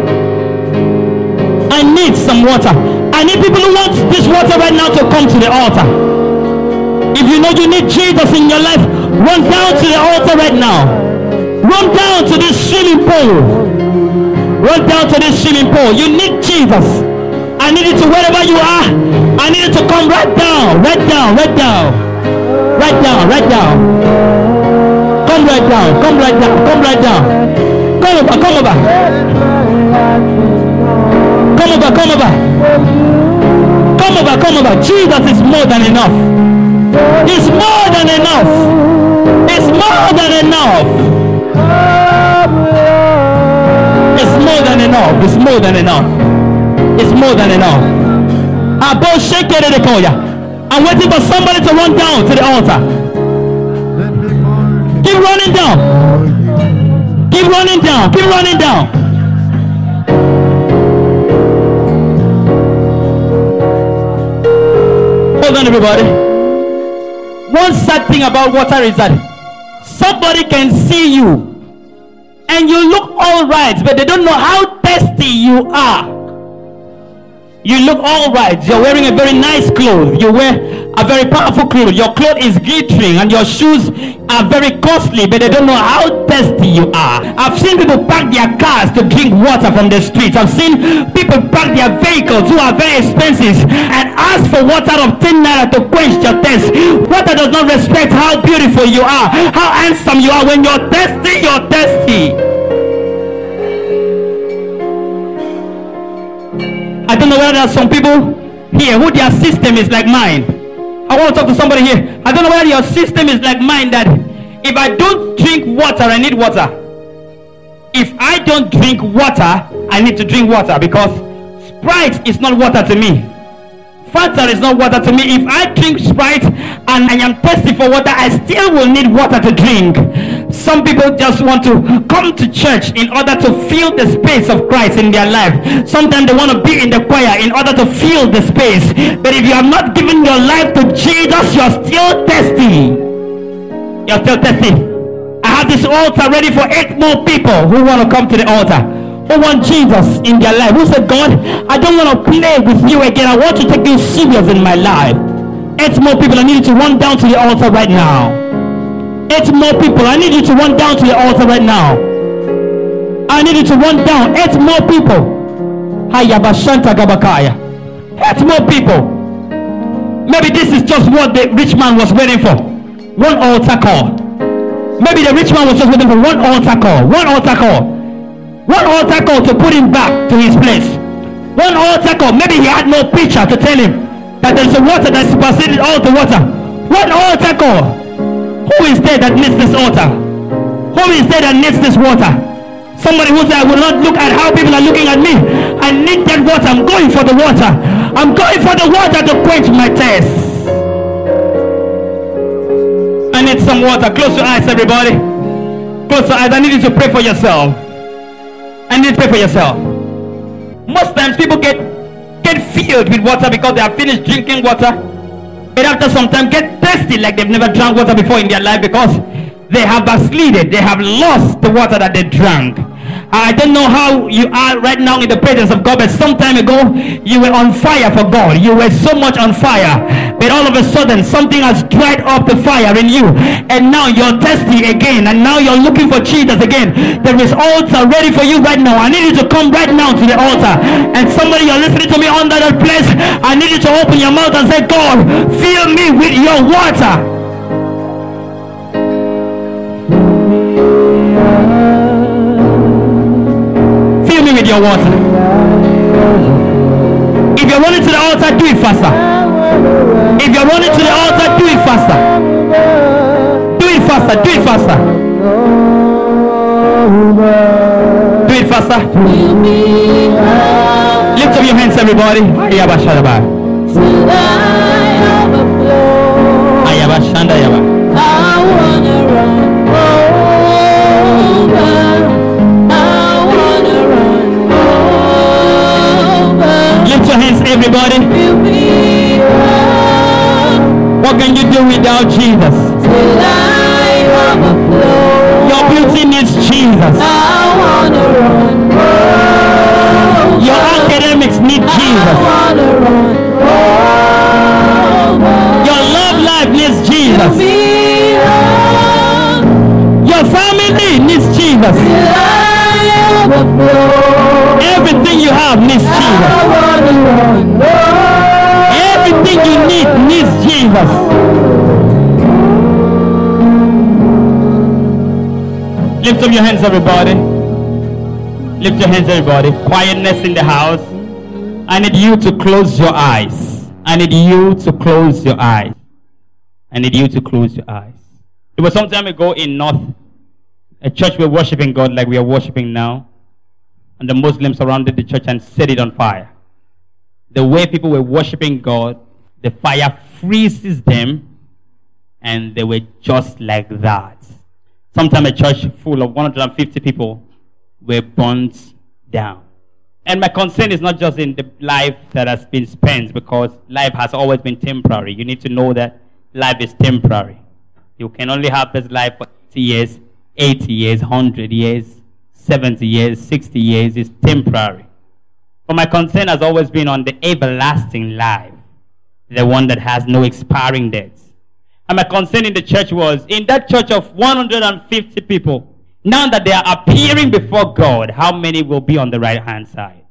I need some water. I need people who want this water right now to come to the altar. If you know you need Jesus in your life, run down to the altar right now. Run down to this swimming pool. Run down to this swimming pool. You need Jesus. I need you to wherever you are. I need you to come right down, right down, right down, right down, right down. Come right down, come right down, come right down. Come over, come over. Come over, come over. Come over, come over. Jesus is more than enough. It's more than enough. It's more than enough. It's more than enough. It's more than enough. It's more than enough. I'm waiting for somebody to run down to the altar. Keep running down. Keep running down. Keep running down. Hold on, everybody. One sad thing about water is that somebody can see you and you look all right, but they don't know how thirsty you are. You look all right. You're wearing a very nice clothes. You wear a very powerful clothes. Your clothes is glittering and your shoes are very costly, but they don't know how thirsty you are. I've seen people park their cars to drink water from the streets. I've seen people park their vehicles who are very expensive and ask for water of 10 naira to quench your thirst. Water does not respect how beautiful you are, how handsome you are. When you're thirsty, you're thirsty. Don't know whether there are some people here who their system is like mine. I want to talk to somebody here. I don't know whether your system is like mine that if I don't drink water, I need water. If I don't drink water, I need to drink water because Sprite is not water to me. Fanta is not water to me. If I drink Sprite and I am thirsty for water, I still will need water to drink. Some people just want to come to church in order to feel the space of Christ in their life. Sometimes they want to be in the choir in order to feel the space. But if you have not given your life to Jesus, you're still thirsty. You're still thirsty. I have this altar ready for eight more people who want to come to the altar who want Jesus in their life, who said, God, I don't want to play with you again. I want to take you serious in my life. Eight more people, I need to run down to the altar right now. Eight more people, I need you to run down to the altar right now. I need you to run down. Eight more people. Hayabashanta Gabakaya. Eight more people. Maybe this is just what the rich man was waiting for. One altar call. Maybe the rich man was just waiting for one altar call. One altar call. One altar call to put him back to his place. One altar call. Maybe he had no preacher to tell him that there's a water that superseded all the water. One altar call. Is there that needs this altar? Who is there that needs this water? Somebody who said, I will not look at how people are looking at me. I need that water. I'm going for the water. I'm going for the water to quench my thirst. I need some water. Close your eyes, everybody. Close your eyes. I need you to pray for yourself. I need to pray for yourself. Most times people get get filled with water because they have finished drinking water. But after some time get thirsty like they've never drank water before in their life because they have backslided. They have lost the water that they drank. I don't know how you are right now in the presence of God, but some time ago you were on fire for God. You were so much on fire, but all of a sudden something has dried up the fire in you, and now you're thirsty again, and now you're looking for Jesus again. There is altar ready for you right now. I need you to come right now to the altar, and somebody you're listening to me under that place. I need you to open your mouth and say, God, fill me with your water. Your water. If you're running to the altar, do it faster. If you're running to the altar, do it faster. Do it faster. Do it faster. Do it faster. Lift up your hands, everybody. Ayabashadaba. Ayabashanda your hands, everybody. What can you do without Jesus? Your beauty needs Jesus. Your academics need Jesus. Your love life needs Jesus. Your family needs Jesus. Everything you have needs Jesus. Everything you need needs Jesus. Lift up your hands, everybody. Lift your hands, everybody. Quietness in the house. I need you to close your eyes. I need you to close your eyes. I need you to close your eyes. It was some time ago in North, a church we're worshiping God like we are worshiping now and the Muslims surrounded the church and set it on fire. The way people were worshiping God, the fire freezes them, and they were just like that. Sometime a church full of 150 people were burnt down. And my concern is not just in the life that has been spent, because life has always been temporary. You need to know that life is temporary. You can only have this life for 80 years, 80 years, 100 years, 70 years, 60 years is temporary. But my concern has always been on the everlasting life, the one that has no expiring dates. And my concern in the church was in that church of 150 people, Now that they are appearing before God, how many will be on the right hand side?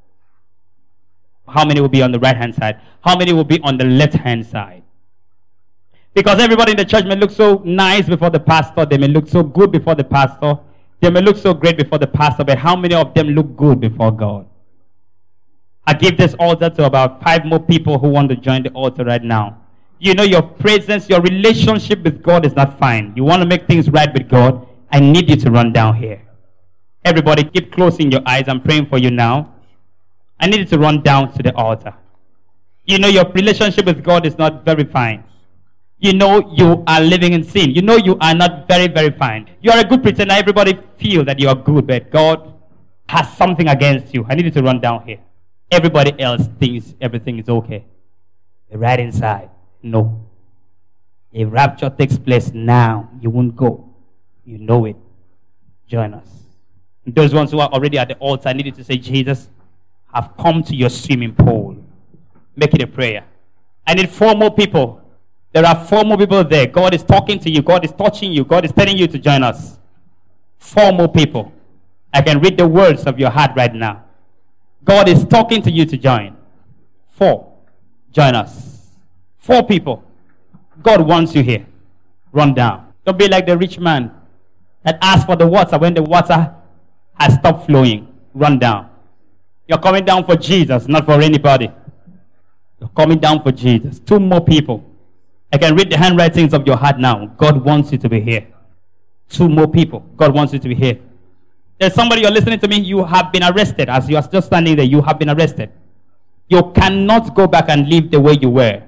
How many will be on the right hand side? How many will be on the left hand side? Because everybody in the church may look so nice before the pastor, they may look so good before the pastor, they may look so great before the pastor, but how many of them look good before God? I give this altar to about five more people who want to join the altar right now. You know, your presence, your relationship with God is not fine. You want to make things right with God. I need you to run down here. Everybody, keep closing your eyes. I'm praying for you now. I need you to run down to the altar. You know, your relationship with God is not very fine. You know, you are living in sin. You know, you are not very, very fine. You are a good pretender. Everybody feels that you are good, but God has something against you. I need you to run down here. Everybody else thinks everything is okay. Right inside, no. If rapture takes place now, you won't go. You know it. Join us. Those ones who are already at the altar, I need you to say, Jesus, I've come to your swimming pool. Make it a prayer. I need four more people. There are four more people there. God is talking to you. God is touching you. God is telling you to join us. Four more people. I can read the words of your heart right now. God is talking to you to join. Four. Join us. Four people. God wants you here. Run down. Don't be like the rich man that asked for the water when the water has stopped flowing. Run down. You're coming down for Jesus, not for anybody. You're coming down for Jesus. Two more people. I can read the handwritings of your heart now. God wants you to be here. Two more people. God wants you to be here. There's somebody you're listening to me, you have been arrested. As you are still standing there, you have been arrested. You cannot go back and live the way you were.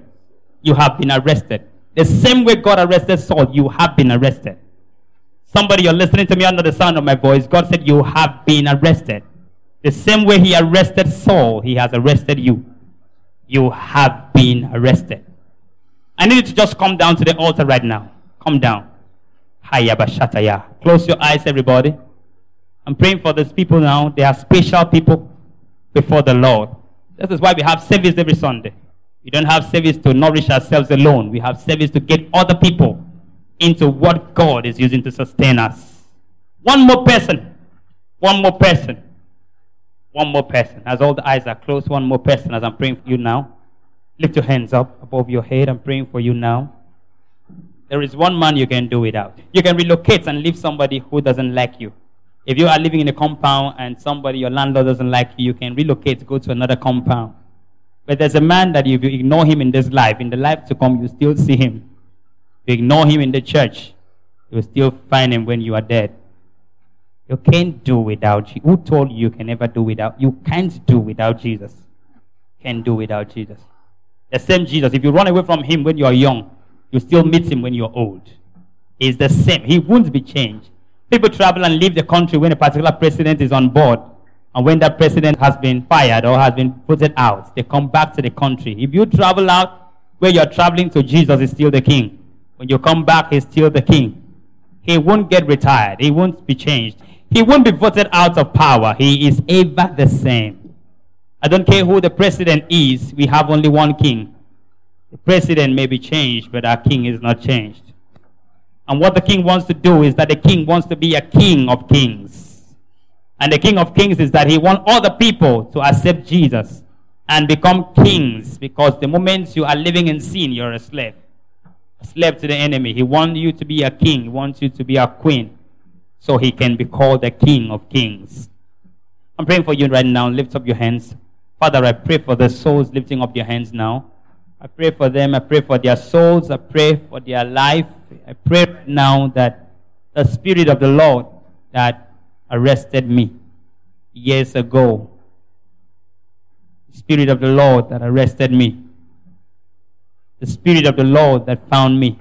You have been arrested. The same way God arrested Saul, you have been arrested. Somebody you're listening to me under the sound of my voice, God said, You have been arrested. The same way He arrested Saul, He has arrested you. You have been arrested. I need you to just come down to the altar right now. Come down. Hayabashataya. Close your eyes, everybody. I'm praying for these people now. They are special people before the Lord. This is why we have service every Sunday. We don't have service to nourish ourselves alone. We have service to get other people into what God is using to sustain us. One more person. One more person. One more person. As all the eyes are closed, one more person as I'm praying for you now. Lift your hands up above your head. I'm praying for you now. There is one man you can do without. You can relocate and leave somebody who doesn't like you. If you are living in a compound and somebody, your landlord doesn't like you, you can relocate, go to another compound. But there's a man that if you ignore him in this life, in the life to come, you still see him. If you ignore him in the church, you will still find him when you are dead. You can't do without you. Who told you you can never do without? You can't do without Jesus. Can't do without Jesus. The same Jesus. If you run away from him when you are young, you still meet him when you're old. He's the same. He won't be changed. People travel and leave the country when a particular president is on board. And when that president has been fired or has been put out, they come back to the country. If you travel out where you're traveling to, Jesus is still the king. When you come back, he's still the king. He won't get retired. He won't be changed. He won't be voted out of power. He is ever the same. I don't care who the president is. We have only one king. The president may be changed, but our king is not changed. And what the king wants to do is that the king wants to be a king of kings. And the king of kings is that he wants all the people to accept Jesus and become kings because the moment you are living in sin, you're a slave. A slave to the enemy. He wants you to be a king. He wants you to be a queen so he can be called the king of kings. I'm praying for you right now. Lift up your hands. Father, I pray for the souls lifting up your hands now. I pray for them. I pray for their souls. I pray for their life. I pray now that the Spirit of the Lord that arrested me years ago, the Spirit of the Lord that arrested me, the Spirit of the Lord that found me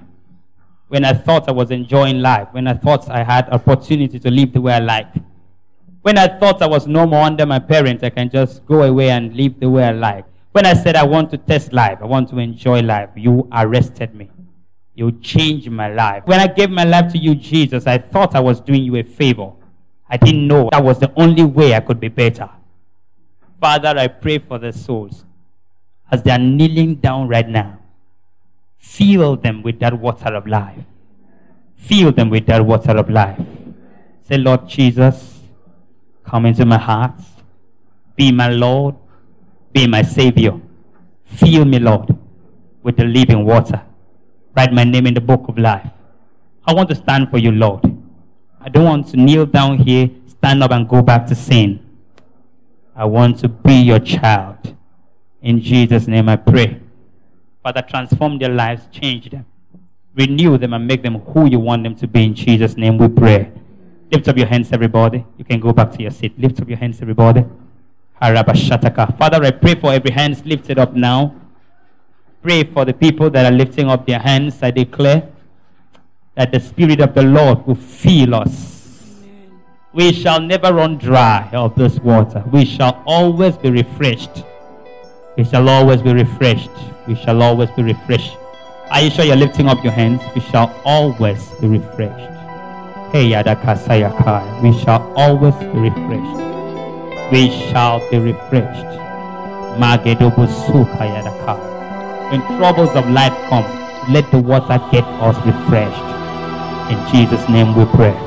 when I thought I was enjoying life, when I thought I had opportunity to live the way I like. When I thought I was no more under my parents, I can just go away and live the way I like. When I said I want to test life, I want to enjoy life, you arrested me. You changed my life. When I gave my life to you, Jesus, I thought I was doing you a favor. I didn't know that was the only way I could be better. Father, I pray for the souls as they are kneeling down right now. Fill them with that water of life. Fill them with that water of life. Say, Lord Jesus, come into my heart. Be my Lord. Be my Savior. Fill me, Lord, with the living water. Write my name in the book of life. I want to stand for you, Lord. I don't want to kneel down here, stand up, and go back to sin. I want to be your child. In Jesus' name I pray. Father, transform their lives, change them, renew them, and make them who you want them to be. In Jesus' name we pray. Lift up your hands, everybody. You can go back to your seat. Lift up your hands, everybody. Harabashataka. Father, I pray for every hands lifted up now. Pray for the people that are lifting up their hands. I declare that the Spirit of the Lord will fill us. We shall never run dry of this water. We shall always be refreshed. We shall always be refreshed. We shall always be refreshed. Are you sure you're lifting up your hands? We shall always be refreshed. We shall always be refreshed. We shall be refreshed. When troubles of life come, let the water get us refreshed. In Jesus' name we pray.